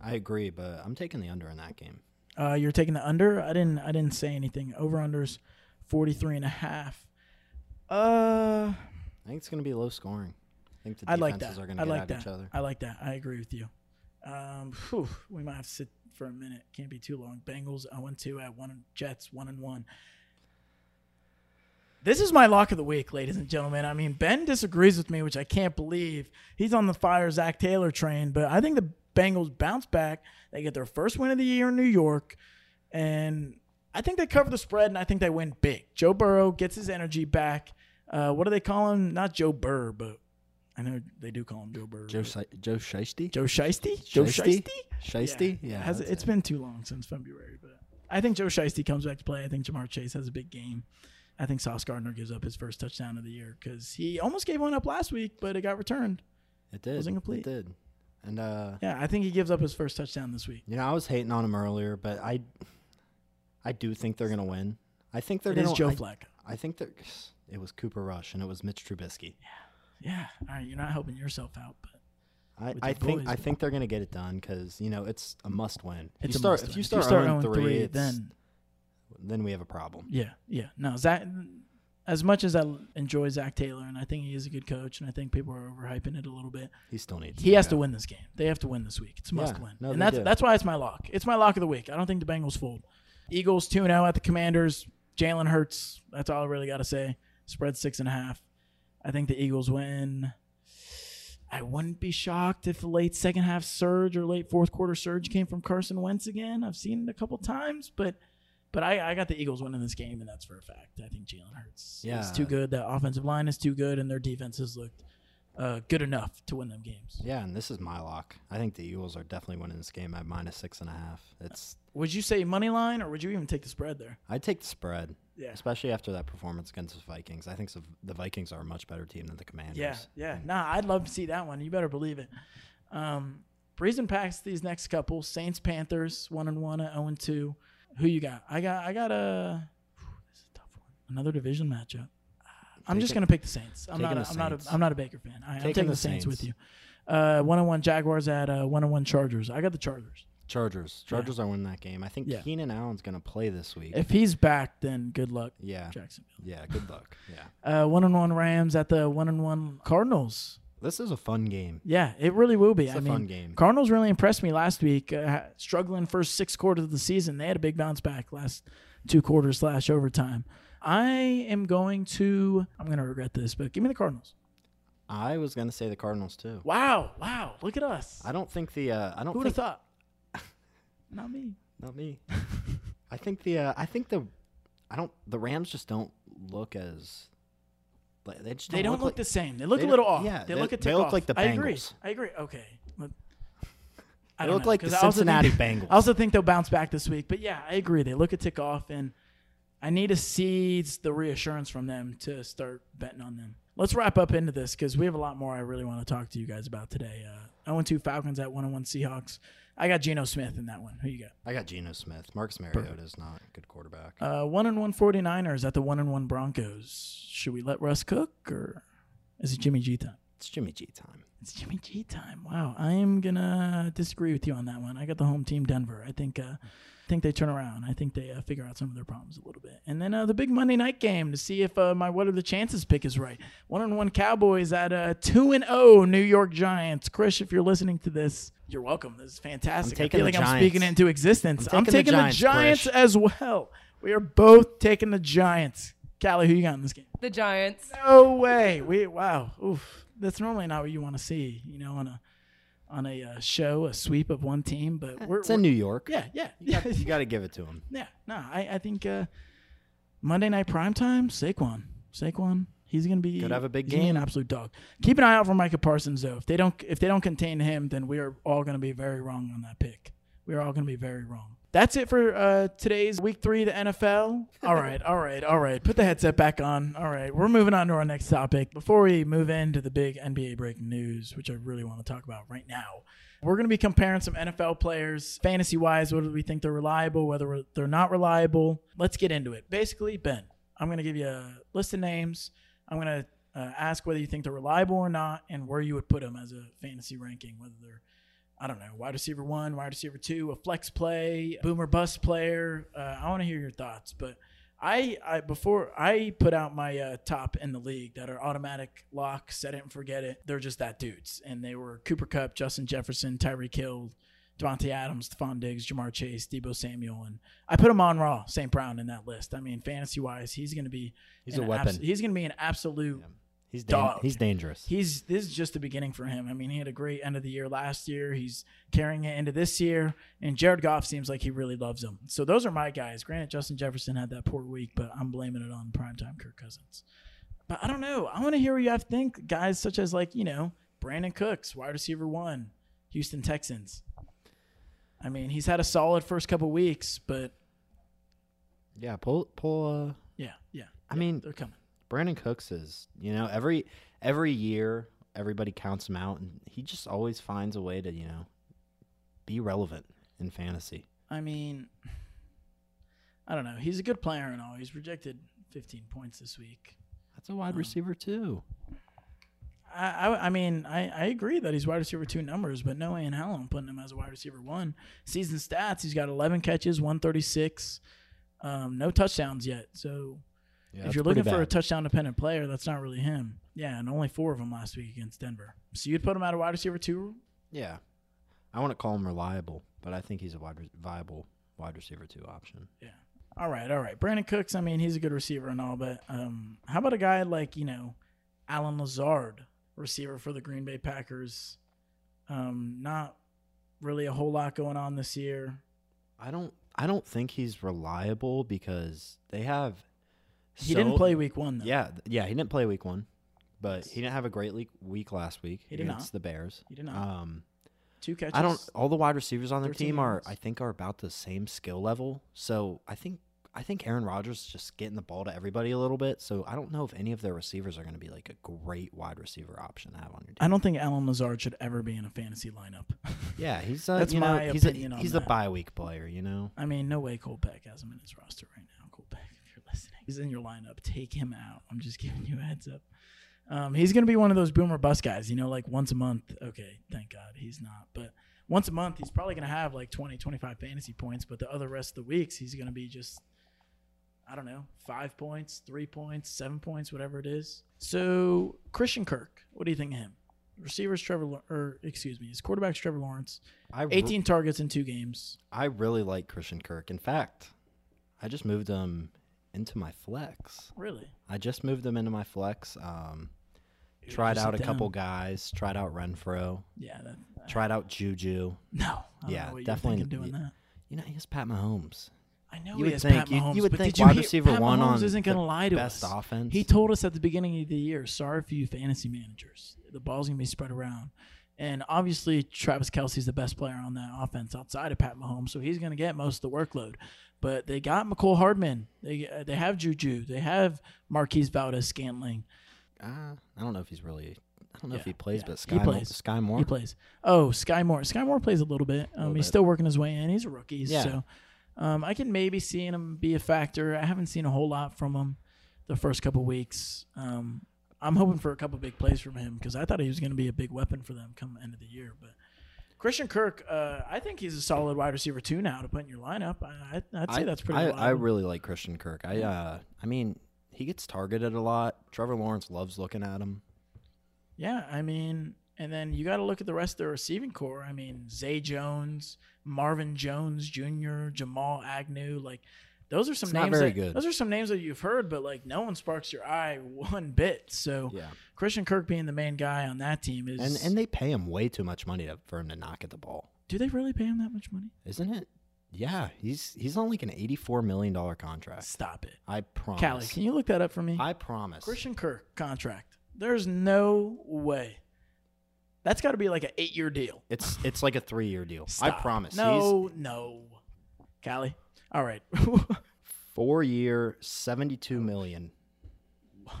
I agree, but I'm taking the under in that game. Uh, you're taking the under. I didn't. I didn't say anything. Over unders, 43 and a half. Uh, I think it's going to be low scoring. I think the I like that. are going to I get like at that. each other. I like that. I agree with you. Um, whew, we might have to sit for a minute. Can't be too long. Bengals 0 2 at one. Jets 1 and 1. This is my lock of the week, ladies and gentlemen. I mean, Ben disagrees with me, which I can't believe. He's on the fire Zac Taylor train, but I think the Bengals bounce back. They get their first win of the year in New York, and I think they cover the spread, and I think they win big. Joe Burrow gets his energy back. Uh, what do they call him? Not Joe Burr, but I know they do call him Joe Burr. Joe but- Joe Shiesty? Joe Shiesty? Joe Shiesty? Shiesty? Shiesty? Yeah. Has it's it. been too long since February, but I think Joe Shiesty comes back to play. I think Ja'Marr Chase has a big game. I think Sauce Gardner gives up his first touchdown of the year because he almost gave one up last week, but it got returned. It did. It was incomplete. It did. And uh, Yeah, I think he gives up his first touchdown this week. you know, I was hating on him earlier, but I, I do think they're going to win. I think they're It going is to. Joe I, Flacco. I think that it was Cooper Rush and it was Mitch Trubisky. Yeah, all right, you're not helping yourself out, but I, I think boys. I think they're going to get it done because you know it's a must win. If it's you start if you start, 0 0 3, it's, then then we have a problem. yeah, yeah. No, Zac. As much as I enjoy Zac Taylor, and I think he is a good coach, and I think people are overhyping it a little bit. He still needs. He has go. to win this game. They have to win this week. It's a must Yeah, win. no, and that's do. that's why it's my lock. It's my lock of the week. I don't think the Bengals fold. Eagles 2 0 at the Commanders. Jalen Hurts. That's all I really got to say. Spread six and a half. I think the Eagles win. I wouldn't be shocked if a late second half surge or late fourth quarter surge came from Carson Wentz again. I've seen it a couple times, but but I, I got the Eagles winning this game, and that's for a fact. I think Jalen Hurts Yeah. is too good. That offensive line is too good, and their defense has looked uh, good enough to win them games. Yeah, and this is my lock. I think the Eagles are definitely winning this game at minus six and a half. It's Would you say money line, or would you even take the spread there? I'd take the spread, Yeah. especially after that performance against the Vikings. I think the Vikings are a much better team than the Commanders. Yeah, yeah. Nah, I'd love to see that one. You better believe it. Um, Breeze and packs these next couple: Saints, Panthers, one and one at zero and two. Who you got? I got. I got a. This is a tough one. Another division matchup. I'm just gonna pick the Saints. I'm not. taking A, the I'm not. A, Saints. I'm not a Baker fan. I, I'm Taking taking the the Saints, with you. Saints. Uh, one and one Jaguars at uh, one and one Chargers. I got the Chargers. Chargers. Chargers are winning that game. I think Yeah. Keenan Allen's going to play this week. If he's back, then good luck, yeah. Jacksonville. Yeah, good luck. Yeah. Uh, one and one Rams at the one and one Cardinals. This is a fun game. Yeah, it really will be. It's I a mean, fun game. Cardinals really impressed me last week. Uh, struggling first six quarters of the season, they had a big bounce back last two quarters slash overtime. I am going to. I'm going to regret this, but give me the Cardinals. I was going to say the Cardinals too. Wow, wow, look at us. I don't think the uh, I don't Who would have thought? Not me. not me. I think the uh, I think the I don't the Rams just don't look as they just They don't look, look like, the same. They look they a little off. yeah, they, they- look at they look tip-off. like the I agree. I agree. Okay. I they look know, like the 'cause I also Cincinnati think- Bengals. I also think they'll bounce back this week. But yeah, I agree. They look a tick off, and I need to see the reassurance from them to start betting on them. let's wrap up into this because we have a lot more I really want to talk to you guys about today. Uh, 0 2 Falcons at 1 1 Seahawks. I got Geno Smith in that one. Who you got? I got Geno Smith. Marcus Mariota is not a good quarterback. Uh, 1 and 1 49ers at the 1 and 1 Broncos. Should we let Russ cook or is it Jimmy G time? It's Jimmy G time. It's Jimmy G time. Wow, I am gonna disagree with you on that one. I got the home team Denver. I think, uh, I think they turn around. I think they uh, figure out some of their problems a little bit. And then uh, the big Monday night game to see if uh, my what are the chances pick is right. One on one Cowboys at uh, two and zero New York Giants. Chris, if you're listening to this, you're welcome. This is fantastic. I taking feel the like I'm speaking into existence. I'm I'm taking the taking, the Giants, Giants, as well. We are both taking the Giants. Callie, who you got in this game? The Giants. No way. We wow. Oof. That's normally not what you want to see, you know, on a on a uh, show, a sweep of one team. But we're, It's in we're- New York. yeah, yeah, You got, you got to give it to him. yeah. No, I I think uh, Monday night prime time, Saquon, Saquon. He's gonna be Could have a big he's gonna be game. an absolute dog. Keep an eye out for Micah Parsons though. If they don't if they don't contain him, then we are all gonna be very wrong on that pick. We are all gonna be very wrong. That's it for uh, today's week three of the NFL. All right, all right, all right. Put the headset back on. All right, we're moving on to our next topic. Before we move into the big NBA breaking news, which I really want to talk about right now, we're going to be comparing some NFL players, fantasy wise, whether we think they're reliable, whether they're not reliable. Let's get into it. Basically, Ben, I'm going to give you a list of names. I'm going to uh, ask whether you think they're reliable or not, and where you would put them as a fantasy ranking, whether they're I don't know, wide receiver one, wide receiver two, a flex play, boomer bust player. Uh, I want to hear your thoughts, but I, I before I put out my uh, top in the league that are automatic lock, set it and forget it. They're just that dudes, and they were Cooper Kupp, Justin Jefferson, Tyreek Hill, Davante Adams, Stefon Diggs, Ja'Marr Chase, Deebo Samuel, and I put Amon-Ra, St. Brown in that list. I mean, fantasy wise, he's going to be He's a weapon. abs- he's going to be an absolute He's Dog. he's dangerous. he's this is just the beginning for him. I mean, he had a great end of the year last year. He's carrying it into this year, and Jared Goff seems like he really loves him. So those are my guys. Granted, Justin Jefferson had that poor week, but I'm blaming it on primetime Kirk Cousins. But I don't know. I want to hear what you have to think. Guys such as like you know Brandin Cooks, wide receiver one, Houston Texans. I mean, he's had a solid first couple weeks, but yeah, pull pull. Uh, yeah, yeah. I yeah, mean, they're coming. Brandin Cooks is you know every every year everybody counts him out, and he just always finds a way to you know be relevant in fantasy. I mean, I don't know. He's a good player and all. He's projected 15 points this week. That's a wide Oh. receiver too. I, I, I mean, I, I agree that he's wide receiver two numbers, but no way in hell I'm putting him as a wide receiver one. Season stats: he's got 11 catches, 136, um, no touchdowns yet. So Yeah, if you're looking for a touchdown dependent player, that's not really him. Yeah, and only four of them last week against Denver. So you'd put him at a wide receiver two. yeah, I want to call him reliable, but I think he's a wide re- viable wide receiver two option. Yeah. All right, all right. Brandin Cooks, I mean, he's a good receiver and all, but um, how about a guy like, you know, Allen Lazard, receiver for the Green Bay Packers? Um, not really a whole lot going on this year. I don't I don't think he's reliable because they have. He so- didn't play week one, though. Yeah, yeah, he didn't play week one, but he didn't have a great week last week He did against the Bears. He did not. Um, Two catches. I don't. All the wide receivers on their 13 team are. I think, are about the same skill level. So I think, I think Aaron Rodgers is just getting the ball to everybody a little bit. So I don't know if any of their receivers are going to be like a great wide receiver option to have on your team. I don't think Allen Lazard should ever be in a fantasy lineup. Yeah, he's uh, That's you know, my he's opinion a, he's a bye week player. You know. I mean, no way Cole Beck has him in his roster right now. Cole Beck, if you're listening, he's in your lineup. Take him out. I'm just giving you a heads up. Um, he's going to be one of those boomer bust guys, you know, like once a month. Okay, thank God he's not. But once a month, he's probably going to have like 20, 25 fantasy points. But the other rest of the weeks, he's going to be just, I don't know, five points, three points, seven points, whatever it is. So, Christian Kirk, what do you think of him? Receivers Trevor, or excuse me, his quarterback's Trevor Lawrence. I re- 18 targets in two games. I really like Christian Kirk. In fact, I just moved him into my flex. Really? I just moved him into my flex. Um, tried out a sit couple guys. Tried out Renfrow. Yeah, that, Tried out Juju. No, Yeah, definitely- doing that. You know, he has Pat Mahomes. I know You he would has think- Pat you- Mahomes, you would but think did you wide receiver Pat one Mahomes on isn't going to lie to Best us. offense. He told us at the beginning of the year, sorry for you fantasy managers. The ball's going to be spread around. And obviously, Travis Kelce's the best player on that offense outside of Pat Mahomes, so he's going to get most of the workload. But they got Mecole Hardman. They they have Juju. They have Marquez Valdes-Scantling. Uh, I don't know if he's really. I don't know if he plays, yeah. but He Skyy Moore, plays. Skyy Moore. He plays. Oh, Skyy Moore. Skyy Moore plays a little bit. Um, Little he's bit. still working his way in. He's a rookie, Yeah. so um, I can maybe see him be a factor. I haven't seen a whole lot from him the first couple weeks. Um, I'm hoping for a couple big plays from him because I thought he was going to be a big weapon for them come end of the year. But Christian Kirk, uh, I think he's a solid wide receiver too now to put in your lineup. I, I'd say I, that's pretty. I, I really like Christian Kirk. I uh, I mean, he gets targeted a lot. Trevor Lawrence loves looking at him. Yeah, I mean, and then you got to look at the rest of the receiving core. I mean, Zay Jones, Marvin Jones Jr., Jamal Agnew, like those are some It's names. that, good. Those are some names that you've heard, but like no one sparks your eye one bit. So Yeah, Christian Kirk being the main guy on that team is. and and they pay him way too much money to, for him to knock at the ball, do they really pay him that much money? isn't it? Yeah, he's he's on like an eighty-four million dollar contract. Stop it, I promise. Callie. Can you look that up for me? I promise. Christian Kirk contract. There's no way. That's got to be like an eight-year deal. It's it's like a three-year deal. I promise. No, no. Callie. All right. Four-year, seventy-two million. what?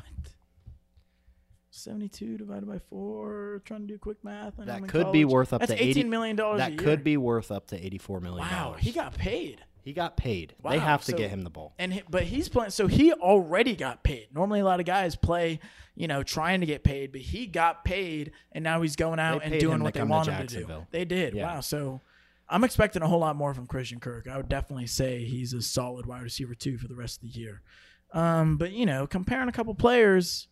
72 divided by 4. Trying to do quick math. and I'm That in could be college. worth up That's to $18 eighty. dollars a That year. could be worth up to eighty-four million. Wow, he got paid. he got paid. Wow, They have to so- get him the ball. And he, but he's playing so he already got paid. Normally a lot of guys play, you know, trying to get paid, but he got paid and now he's going out They and paid doing him to what they come to want him to do. Jacksonville. They did. Yeah. Wow. So I'm expecting a whole lot more from Christian Kirk. I would definitely say he's a solid wide receiver too for the rest of the year. Um, but you know, comparing a couple players,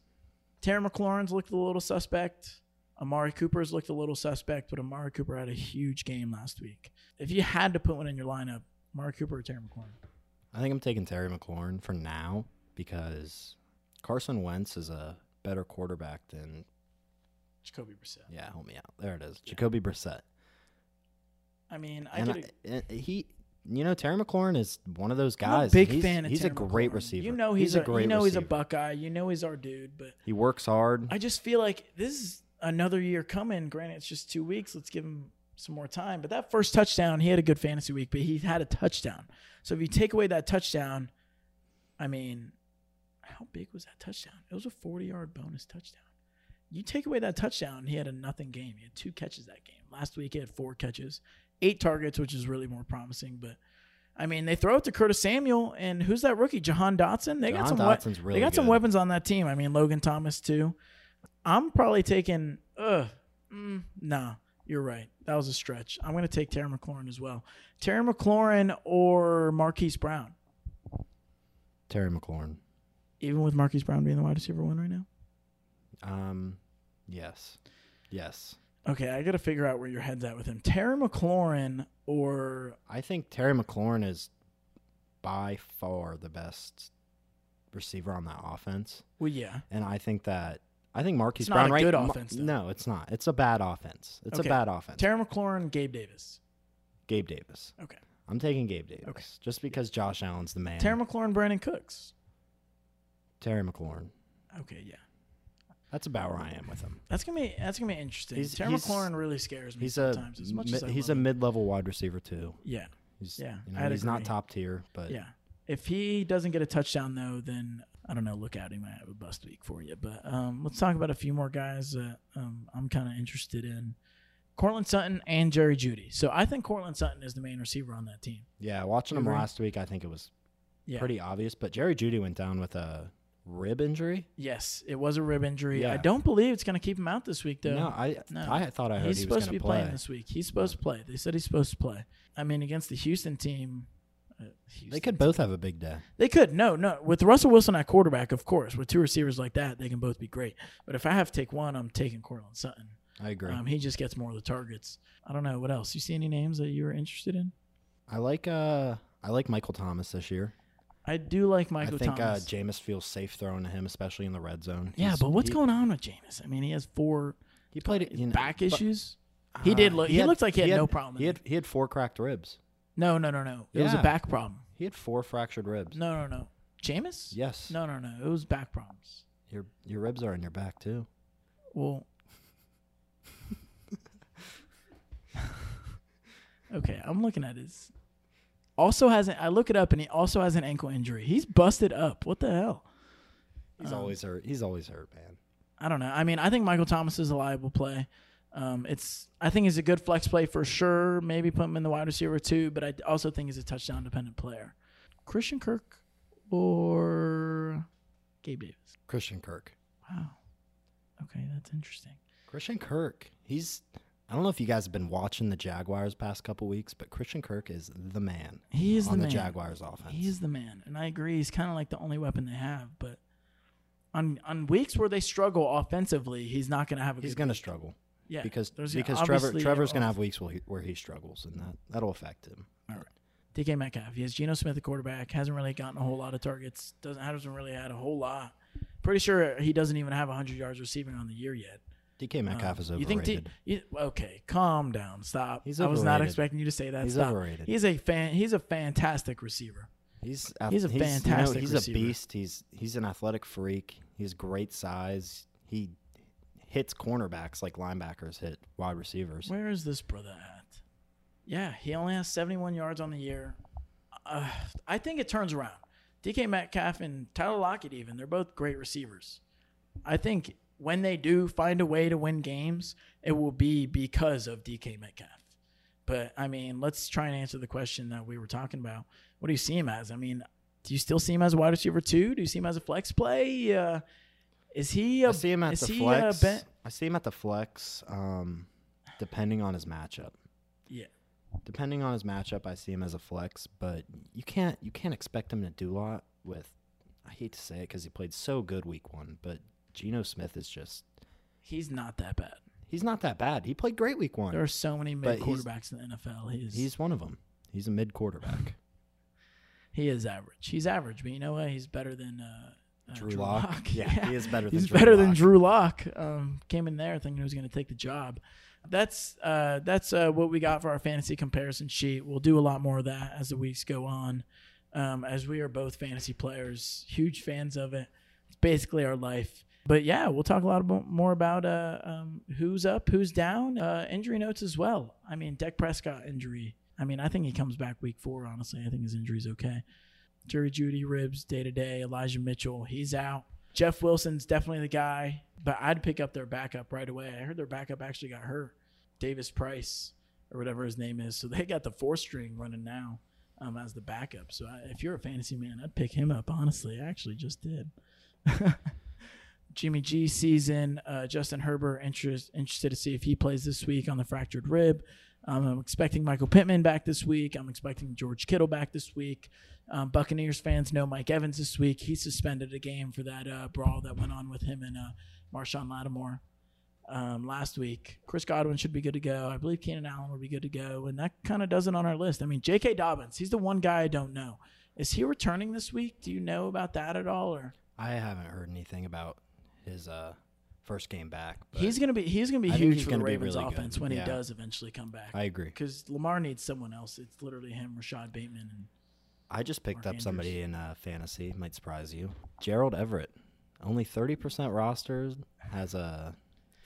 Terry McLaurin's looked a little suspect. Amari Cooper's looked a little suspect, but Amari Cooper had a huge game last week. If you had to put one in your lineup, Amari Cooper or Terry McLaurin? I think I'm taking Terry McLaurin for now because Carson Wentz is a better quarterback than Jacoby Brissett. yeah. Help me out. There it is. Jacoby Brissett. I mean, I And. I- he, you know, Terry McLaurin is one of those guys. a big he's, fan of He's Terry a great McLaurin. receiver. You know he's, a, great you know he's a. Buckeye. You know he's our dude. But He works hard. I just feel like this is another year coming. Granted, it's just two weeks. Let's give him some more time. But that first touchdown, he had a good fantasy week, but he had a touchdown. So if you take away that touchdown, I mean, how big was that touchdown? It was a 40 yard bonus touchdown. You take away that touchdown, he had a nothing game. He had two catches that game. Last week, he had four catches, eight targets, which is really more promising. But I mean, they throw it to Curtis Samuel, and who's that rookie? Jahan Dotson. They got some. we- really they got some weapons on that team. I mean, Logan Thomas too. I'm probably taking. Ugh, mm, nah, you're right. That was a stretch. I'm going to take Terry McLaurin as well. Terry McLaurin or Marquise Brown. Terry McLaurin. Even with Marquise Brown being the wide receiver one right now. Um, yes, yes. Okay, I got to figure out where your head's at with him. Terry McLaurin or I think Terry McLaurin is by far the best receiver on that offense, well, yeah. and I think that I think Marquise It's not Brown a right good offense, though. No, it's not. It's a bad offense. It's Okay. a bad offense. Terry McLaurin, Gabe Davis. Gabe Davis. Okay. I'm taking Gabe Davis. Okay. Just because Josh Allen's the man. Terry McLaurin, Brandin Cooks. Terry McLaurin. Okay, yeah. That's about where I am with him. That's gonna be that's gonna be interesting. He's- Terry he's- McLaurin really scares me He's a as much mi- as I he's a mid-level wide receiver too. yeah. He's Yeah, you know, he's not top tier, but Yeah. If he doesn't get a touchdown though, then I don't know. Look out, he might have a bust week for you. But um, let's talk about a few more guys that um, I'm kind of interested in. Courtland Sutton and Jerry Jeudy. So I think Courtland Sutton is the main receiver on that team. yeah, watching him last week, I think it was Yeah. pretty obvious. But Jerry Jeudy went down with a rib injury. Yes, it was a rib injury. I don't believe it's going to keep him out this week though. no, I No. I thought I heard he's he was supposed to be play. playing this week. He's supposed to play. They said he's supposed to play. I mean, against the Houston team, uh, Houston They could both have a big day. They could. No, no. With Russell Wilson at quarterback, of course. With two receivers like that, they can both be great. But if I have to take one, I'm taking Courtland Sutton. I agree. Um, he just gets more of the targets. I don't know what else. You see any names that you were interested in? I like uh I like Michael Thomas this year. I do like Michael I think Thomas. uh Jameis feels safe throwing to him, especially in the red zone. yeah, He's- but what's he, going on with Jameis? I mean, he has four He played it. You know, back but, issues. He uh, did look- he had- looked like he had no problem He had he had four cracked ribs. No, no, no, no. It was a Yeah. back problem. He had four fractured ribs. No, no, no. Jameis? Yes. No, no, no. It was back problems. Your your ribs are in your back too. Well, okay, I'm looking at his. Also has an. I look it up, and he also has an ankle injury. He's busted up. What the hell? He's Um, always hurt. He's always hurt, man. I don't know. I mean, I think Michael Thomas is a liable play. Um, it's I think he's a good flex play for sure. Maybe put him in the wide receiver too, but I also think he's a touchdown dependent player. Christian Kirk or Gabe Davis. Christian Kirk. Wow. Okay, that's interesting. Christian Kirk. He's. I don't know if you guys have been watching the Jaguars past couple weeks, but Christian Kirk is the man He is on the the, man. Jaguars offense. He is the man, and I agree. He's kind of like the only weapon they have. But on on weeks where they struggle offensively, he's not going to have a. He's going to struggle yeah because because Trevor Trevor's going to have weeks where he, where he struggles, and that that'll affect him. All right. DK Metcalf. He has Geno Smith at quarterback. Hasn't really gotten a whole lot of targets. Doesn't hasn't really had a whole lot. Pretty sure he doesn't even have 100 yards receiving on the year yet. DK Metcalf Um, is You think? D- you, okay, calm down. Stop. He's overrated. I was not expecting you to say that. He's Stop. overrated. He's a fan. He's a fantastic receiver. He's He's a you know, fantastic he's receiver. a beast. He's he's an athletic freak. He's great size. He hits cornerbacks like linebackers hit wide receivers. Where is this brother at? Yeah, he only has 71 yards on the year. Uh, I think it turns around. DK Metcalf and Tyler Lockett, even, they're both great receivers. I think when they do find a way to win games, it will be because of DK Metcalf. But, I mean, let's try and answer the question that we were talking about. What do you see him as? I mean, do you still see him as a wide receiver, two? Do you see him as a flex play? Uh, is he a I see him at is the he flex. A ben- I see him at the flex, um, depending on his matchup. yeah. Depending on his matchup, I see him as a flex, but you can't you can't expect him to do a lot with. I hate to say it because he played so good week one, but Geno Smith is just He's not that bad. he's not that bad. He played great week one. There are so many mid quarterbacks in the NFL. He's, He's one of them. He's a mid quarterback. he is average. He's average, but you know what? He's better than uh, uh, Drew Lock. Yeah, he is better than He's Drew better than Lock. Drew Lock. Um, came in there thinking he was going to take the job. That's uh, that's uh, what we got for our fantasy comparison sheet. We'll do a lot more of that as the weeks go on. Um, as we are both fantasy players, huge fans of it. It's basically our life. But yeah, we'll talk a lot more about uh, um, who's up, who's down, uh, injury notes as well. I mean, Dak Prescott injury. I mean, I think he comes back week four. Honestly, I think his injury's okay. Jerry Jeudy ribs day to day. Elijah Mitchell, he's out. Jeff Wilson's definitely the guy, but I'd pick up their backup right away. I heard their backup actually got hurt. Davis Price or whatever his name is. So they got the four string running now um, as the backup. So I, if you're a fantasy man, I'd pick him up. Honestly, I actually just did. Jimmy G season. Uh, Justin Herbert interest, interested to see if he plays this week on the fractured rib. Um, I'm expecting Michael Pittman back this week. I'm expecting George Kittle back this week. Um, Buccaneers fans know Mike Evans this week. He suspended a game for that uh, brawl that went on with him and uh, Marshon Lattimore um, last week. Chris Godwin should be good to go. I believe Keenan Allen will be good to go. And that kind of does it on our list. I mean, J.K. Dobbins, he's the one guy I don't know. Is he returning this week? Do you know about that at all? Or I haven't heard anything about his uh, first game back. But he's gonna be he's gonna be I think huge he's for the gonna be Ravens really offense good. when he does eventually come back. I agree. Because Lamar needs someone else. It's literally him, Rashod Bateman, and I just picked Mark up Andrews. somebody in uh, fantasy. Might surprise you. Gerald Everett, only thirty percent roster, has a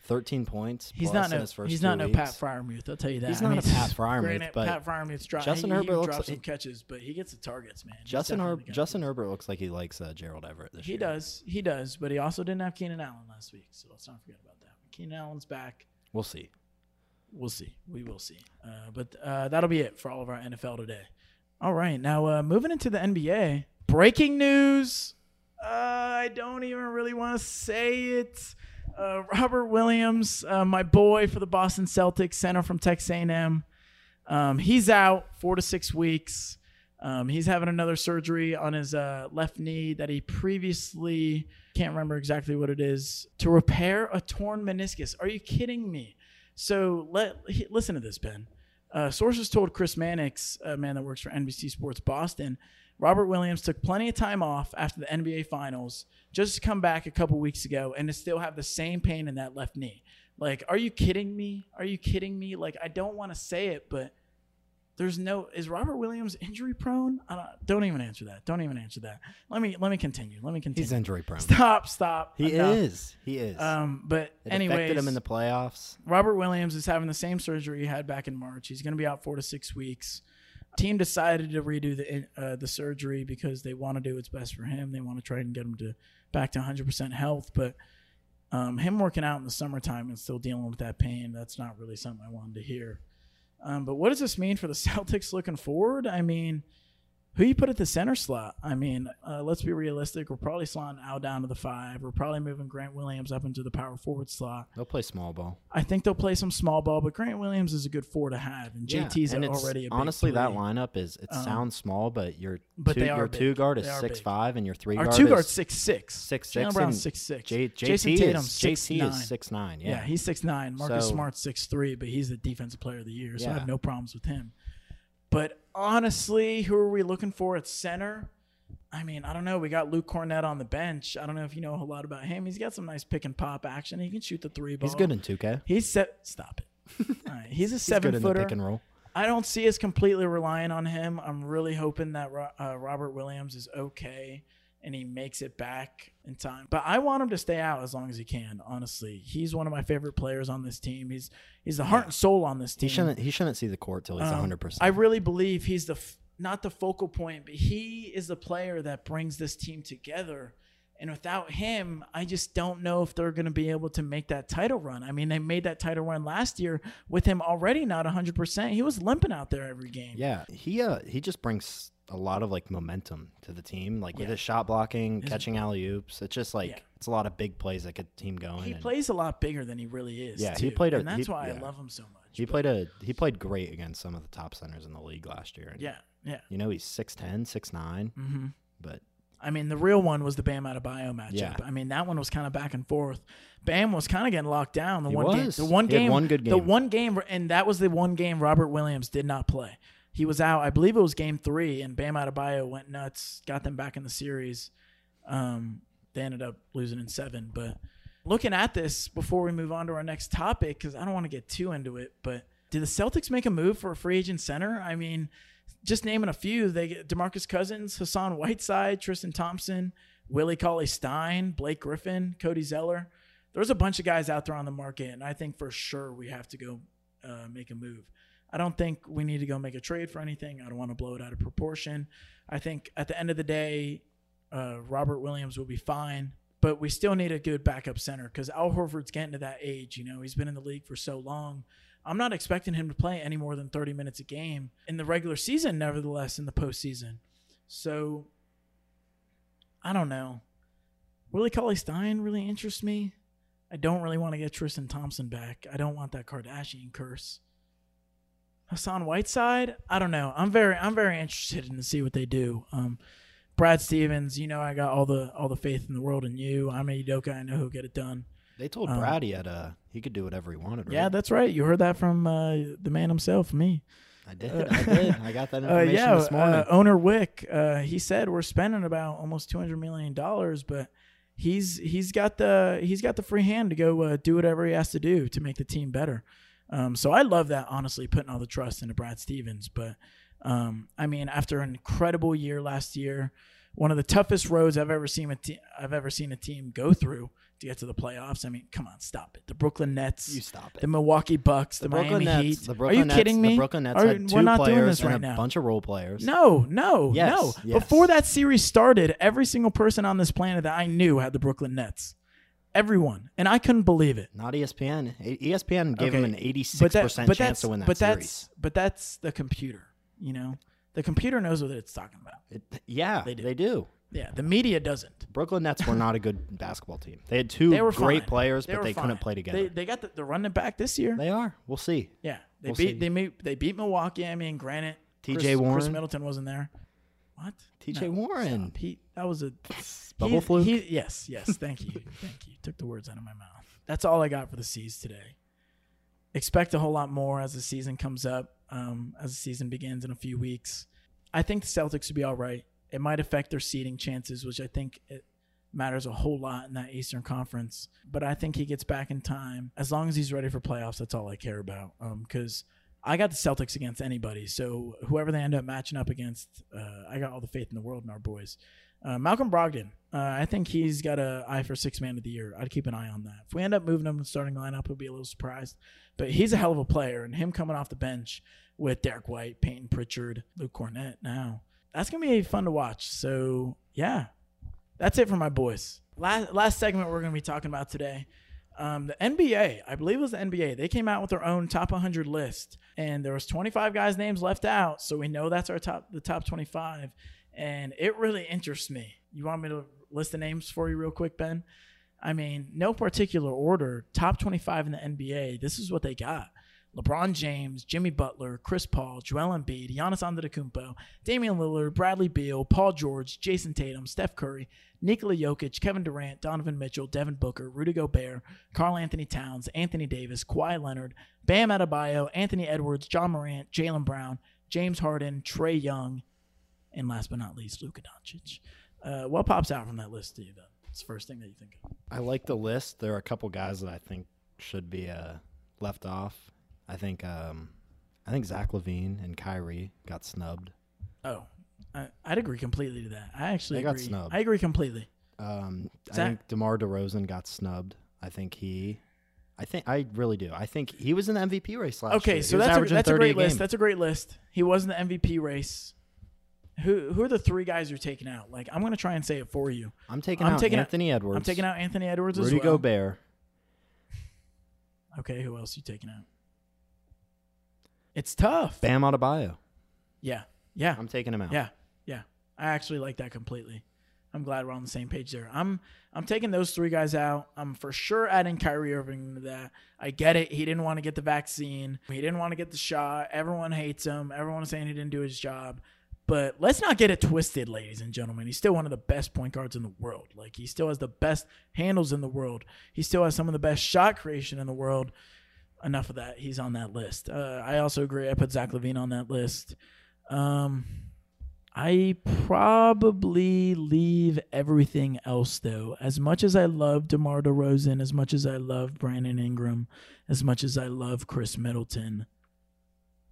thirteen points. he's plus not no he's not no weeks. Pat Freiermuth. I'll tell you that. He's I not a Pat Freiermuth, granted, but Pat Freiermuth's dro- Justin he, Herbert he drops like- some catches, but he gets the targets, man. Justin Herbert. Justin Herbert looks like he likes uh, Gerald Everett this He year. He does. He does. But he also didn't have Keenan Allen last week, so let's not forget about that. Keenan Allen's back. We'll see. We'll see. We will see. Uh, but uh, that'll be it for all of our NFL today. All right. Now, uh, moving into the NBA. Breaking news. Uh, I don't even really want to say it. Uh, Robert Williams, uh, my boy for the Boston Celtics, center from Texas A&M. Um, he's out four to six weeks. Um, he's having another surgery on his uh, left knee that he previously can't remember exactly what it is to repair a torn meniscus. Are you kidding me? So let he- listen to this, Ben. Uh, sources told Chris Mannix, a man that works for NBC Sports Boston, Robert Williams took plenty of time off after the NBA Finals just to come back a couple weeks ago and to still have the same pain in that left knee. Like, are you kidding me? Are you kidding me? Like, I don't want to say it, but there's no is Robert Williams injury prone? I don't, don't even answer that. Don't even answer that. Let me let me continue. Let me continue. He's injury prone. Stop, stop. He Enough. is. He is. Um, but it anyways, affected him in the playoffs. Robert Williams is having the same surgery he had back in March. He's going to be out four to six weeks. Team decided to redo the uh, the surgery because they want to do what's best for him. They want to try and get him to back to 100% health. But Um, him working out in the summertime and still dealing with that pain, that's not really something I wanted to hear. Um, but what does this mean for the Celtics looking forward? I mean, who you put at the center slot? I mean, uh, let's be realistic. We're probably slotting Al down to the five. We're probably moving Grant Williams up into the power forward slot. They'll play small ball. I think they'll play some small ball, but Grant Williams is a good four to have, and JT's and it's- already a big honestly that lineup is it Um, sounds small, but your but two, your two guard is six big. five and your three Our guard two is guard's six six. six Jalen six Brown's six six. J, Jayson JT Tatum's is six JT nine. is six nine. Yeah. Yeah, he's six nine. Marcus So- Smart's six three, but he's the defensive player of the year, so I have no problems with him. But honestly, who are we looking for at center? I mean, I don't know. We got Luke Kornet on the bench. I don't know if you know a lot about him. He's got some nice pick and pop action. He can shoot the three ball. he's good in two K. He's set. Stop it. All right. He's a He's seven good in the footer. pick and roll. I don't see us completely relying on him. I'm really hoping that uh, Robert Williams is okay and he makes it back in time. But I want him to stay out as long as he can. Honestly, he's one of my favorite players on this team. He's he's the heart and soul on this team. He shouldn't he shouldn't see the court till he's Um, hundred percent. I really believe he's the f- not the focal point, but he is the player that brings this team together. And without him, I just don't know if they're going to be able to make that title run. I mean, they made that title run last year with him already not 100%. He was limping out there every game. Yeah, he uh he just brings a lot of like momentum to the team, like with Yeah. his shot blocking, catching alley oops. It's just like Yeah. it's a lot of big plays that get the team going. He and plays a lot bigger than he really is. Yeah, he played a- and that's he- why I love him so much. he But- played a he played great against some of the top centers in the league last year. And, Yeah, yeah. you know he's 6'10", 6'9", hmm but I mean, the real one was the Bam Adebayo matchup. Yeah. I mean, that one was kind of back and forth. Bam was kind of getting locked down. The He one game, the one He game, one good game, the one game, and that was the one game Robert Williams did not play. He was out. I believe it was game three, and Bam Adebayo went nuts, got them back in the series. Um, they ended up losing in seven. But looking at this before we move on to our next topic, because I don't want to get too into it, but did the Celtics make a move for a free agent center? I mean, just naming a few, they get Demarcus Cousins, Hassan Whiteside, Tristan Thompson, Willie Cauley Stein, Blake Griffin, Cody Zeller. There's a bunch of guys out there on the market, and I think for sure we have to go uh, make a move. I don't think we need to go make a trade for anything. I don't want to blow it out of proportion. I think at the end of the day, uh, Robert Williams will be fine, but we still need a good backup center because Al Horford's getting to that age. You know, he's been in the league for so long. I'm not expecting him to play any more than 30 minutes a game in the regular season, nevertheless, in the postseason. So, I don't know. Willie Cauley Stein really interests me. I don't really want to get Tristan Thompson back. I don't want that Kardashian curse. Hassan Whiteside, I don't know. I'm very I'm very interested in to see what they do. Um, Brad Stevens, you know I got all the all the faith in the world in you. I'm a Udoka, I know he'll get it done. they told Um, Brad he had uh he could do whatever he wanted. Right? Yeah, that's right. You heard that from uh, the man himself, me. I did. I did. I got that Uh, information yeah, this morning. uh, owner Wyc, uh, he said we're spending about almost two hundred million dollars, but he's he's got the he's got the free hand to go uh, do whatever he has to do to make the team better. Um, so I love that honestly, putting all the trust into Brad Stevens. But um, I mean, after an incredible year last year, one of the toughest roads I've ever seen a te- I've ever seen a team go through to get to the playoffs. I mean, come on, stop it. The Brooklyn Nets, you stop it. the Milwaukee Bucks, the, The Brooklyn Miami Nets. Heat. The Brooklyn Are you Nets, kidding me? The Brooklyn Nets Are- had 2 we're not players doing this and right a now. bunch of role players. No, no, Yes, no. yes. Before that series started, every single person on this planet that I knew had the Brooklyn Nets. Everyone, and I couldn't believe it. Not ESPN. ESPN gave Okay, him an 86% but chance that's, to win that but series. that's but that's the computer. You know, the computer knows what it's talking about. It, yeah, They they do. do. Yeah, the media doesn't. Brooklyn Nets were not a good basketball team. They had two They were great fine. players, They but they couldn't play together. They They, got the, they're running it back this year. They are. We'll see. yeah, they We'll beat see. they beat they beat Milwaukee. I mean, granted, TJ Chris, Chris Warren. Middleton wasn't there. What? TJ No, Warren. stop. That was a Bubble he, fluke? he- yes, yes. Thank you, thank you. Took the words out of my mouth. That's all I got for the C's today. Expect a whole lot more as the season comes up. Um, as the season begins in a few weeks, I think the Celtics would be all right. It might affect their seeding chances, which I think it matters a whole lot in that Eastern Conference. But I think he gets back in time as long as he's ready for playoffs. That's all I care about. Because I got the Celtics against anybody. So whoever they end up matching up against, uh, I got all the faith in the world in our boys. Uh, Malcolm Brogdon, uh, I think he's got a eye for six man of the year. I'd keep an eye on that. If we end up moving him in starting lineup, we'll be a little surprised. But he's a hell of a player, and him coming off the bench with Derrick White, Payton Pritchard, Luke Kornet now, that's gonna be fun to watch. So yeah, that's it for my boys. Last last segment we're gonna be talking about today. Um, the NBA, I believe it was the NBA. They came out with their own top 100 list, and there was 25 guys' names left out. So we know that's our top, the top 25, and it really interests me. You want me to list the names for you real quick, Ben? I mean, no particular order. Top 25 in the NBA. This is what they got. LeBron James, Jimmy Butler, Chris Paul, Joel Embiid, Giannis Antetokounmpo, Damian Lillard, Bradley Beal, Paul George, Jayson Tatum, Steph Curry, Nikola Jokic, Kevin Durant, Donovan Mitchell, Devin Booker, Rudy Gobert, Karl Anthony Towns, Anthony Davis, Kawhi Leonard, Bam Adebayo, Anthony Edwards, Ja Morant, Jaylen Brown, James Harden, Trae Young, and last but not least, Luka Doncic. Uh, what pops out from that list to you, though? It's the first thing that you think of. I like the list. There are a couple guys that I think should be uh, left off. I think um, I think Zach LaVine and Kyrie got snubbed. Oh, I, I'd agree completely to that. I actually They got snubbed. I agree completely. Um, I think DeMar DeRozan got snubbed. I think he. I think I really do. I think he was in the MVP race last year. Okay, so that's a, that's a 30 great list. That's a great list. He was in the MVP race. Who who are the three guys you're taking out? Like I'm gonna try and say it for you. I'm taking I'm out taking out- Anthony Edwards. I'm taking out Anthony Edwards Rudy as well. Gobert. Okay, who else you taking out? It's tough. Bam Adebayo. Yeah, yeah, I'm taking him out. yeah, yeah. I actually like that completely. I'm glad we're on the same page there. I'm I'm taking those three guys out. I'm for sure adding Kyrie Irving to that. I get it. He didn't want to get the vaccine. He didn't want to get the shot. Everyone hates him. Everyone is saying he didn't do his job. But let's not get it twisted, ladies and gentlemen. He's still one of the best point guards in the world. Like he still has the best handles in the world. He still has some of the best shot creation in the world. Enough of that. He's on that list. Uh, I also agree. I put Zach LaVine on that list. Um, I probably leave everything else though. As much as I love DeMar DeRozan, as much as I love Brandon Ingram, as much as I love Khris Middleton,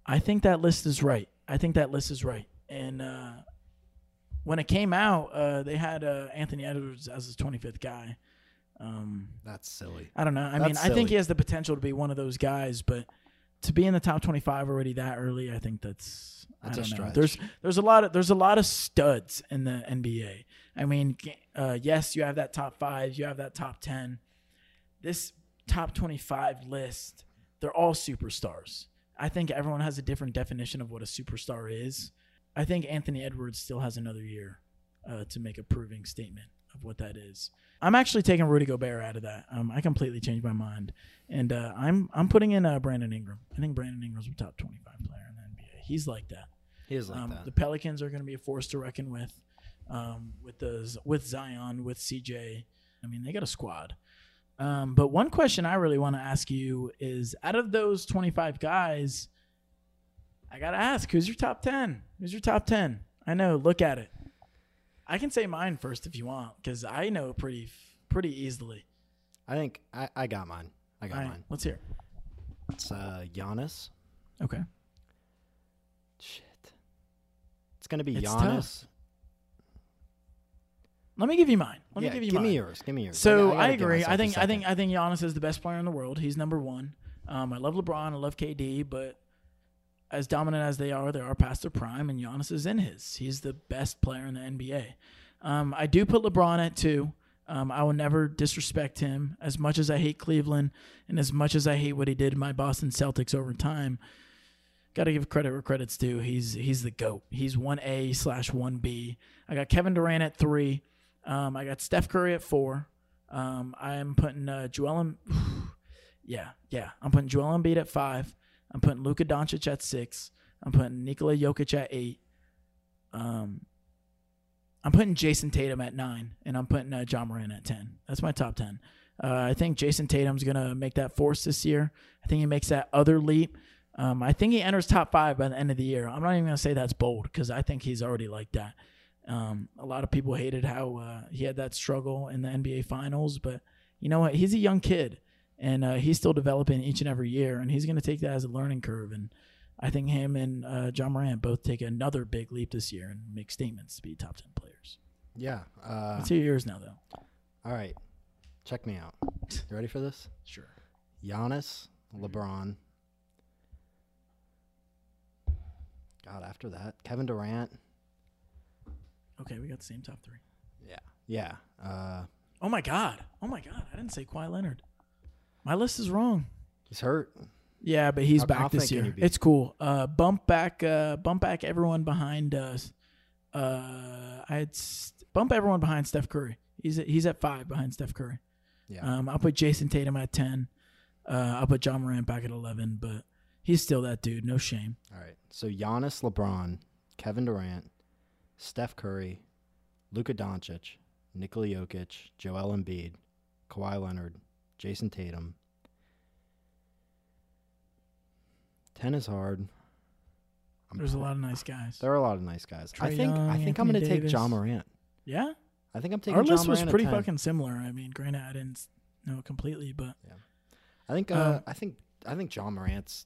I think that list is right. I think that list is right. And uh, when it came out, uh, they had uh, Anthony Edwards as his 25th guy. Um, That's silly. I don't know. I That's mean, I think he has the potential to be one of those guys, but to be in the top 25 already that early, I think that's That's I a don't know. stretch. There's there's a lot of there's a lot of studs in the NBA. I mean, uh, yes, you have that top 5, you have that top 10. This top 25 list, they're all superstars. I think everyone has a different definition of what a superstar is. I think Anthony Edwards still has another year uh, to make a proving statement of what that is. I'm actually taking Rudy Gobert out of that. Um, I completely changed my mind, and uh, I'm I'm putting in uh, Brandon Ingram. I think Brandon Ingram's a top 25 player in the NBA. He's like that. He is like Um, that. the Pelicans are going to be a force to reckon with, um, with the with Zion, with CJ. I mean, they got a squad. Um, but one question I really want to ask you is: out of those 25 guys, I gotta ask, who's your top 10? Who's your top 10? I know. Look at it. I can say mine first if you want, because I know pretty pretty easily. I think I, I got mine. I got right, mine. let's hear. It's uh, Giannis. Okay. Shit. It's gonna be It's Giannis. Let me give you mine. Let yeah, me give you mine. give mine. me yours. Give me yours. So gotta I, agree. I think I think. I think Giannis is the best player in the world. He's number one. Um, I love LeBron. I love KD, but as dominant as they are, they are past their prime, and Giannis is in his. He's the best player in the NBA. Um, I do put LeBron at two. Um, I will never disrespect him as much as I hate Cleveland and as much as I hate what he did my Boston Celtics over time. Got to give credit where credit's due. He's he's the goat. He's one A slash one B. I got Kevin Durant at three. Um, I got Steph Curry at four. Um, I am putting uh, Joel. Em- yeah, yeah. I'm putting Joel Embiid at five. I'm putting Luka Doncic at six. I'm putting Nikola Jokic at eight. Um, I'm putting Jayson Tatum at nine, and I'm putting uh, John Moran at ten. That's my top ten. Uh, I think Jayson Tatum's gonna make that force this year. I think he makes that other leap. Um, I think he enters top five by the end of the year. I'm not even gonna say that's bold because I think he's already like that. Um, a lot of people hated how uh, he had that struggle in the NBA Finals, but you know what? He's a young kid, and uh, he's still developing each and every year, and he's going to take that as a learning curve. And I think him and uh, Ja Morant both take another big leap this year and make statements to be top ten players. Yeah. Uh, hear yours now, though. all right. Check me out. You ready for this? Sure. Giannis, LeBron. God, after that, Kevin Durant. Okay, we got the same top three. Yeah. Yeah. Uh, Oh my god! Oh my god! I didn't say Kawhi Leonard. My list is wrong. He's hurt. Yeah, but he's How back this year. It's cool. Uh, bump back, uh, bump back everyone behind us. Uh, I'd st- bump everyone behind Steph Curry. He's at, he's at five behind Steph Curry. Yeah. Um, I'll put Jayson Tatum at ten. Uh, I'll put Ja Morant back at eleven, but he's still that dude. No shame. All right. So Giannis, LeBron, Kevin Durant, Steph Curry, Luka Doncic, Nikola Jokic, Joel Embiid, Kawhi Leonard, Jayson Tatum. Ten is hard. I'm There's a lot of nice guys. There are a lot of nice guys. I Trae think I Young, think I'm going to take Davis. Ja Morant. Yeah, I think I'm taking our Ja list was Morant at pretty 10. fucking similar. I mean, granted, I didn't know it completely, but I think uh, Um, I think I think Ja Morant's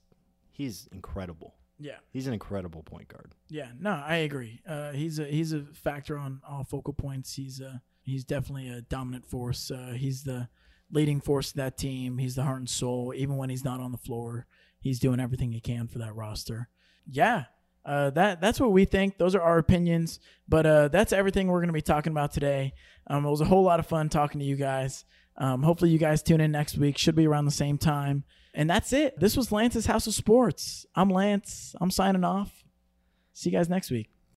he's incredible. yeah, He's an incredible point guard. yeah. No, I agree. Uh, he's a he's a factor on all focal points. He's a he's definitely a dominant force. Uh, he's the leading force of that team. He's the heart and soul. Even when he's not on the floor, he's doing everything he can for that roster. Yeah. Uh, that that's what we think. Those are our opinions, but uh, that's everything we're going to be talking about today. Um, it was a whole lot of fun talking to you guys. Um, hopefully, you guys tune in next week. Should be around the same time. And that's it. This was Lance's House of Sports. I'm Lance. I'm signing off. See you guys next week.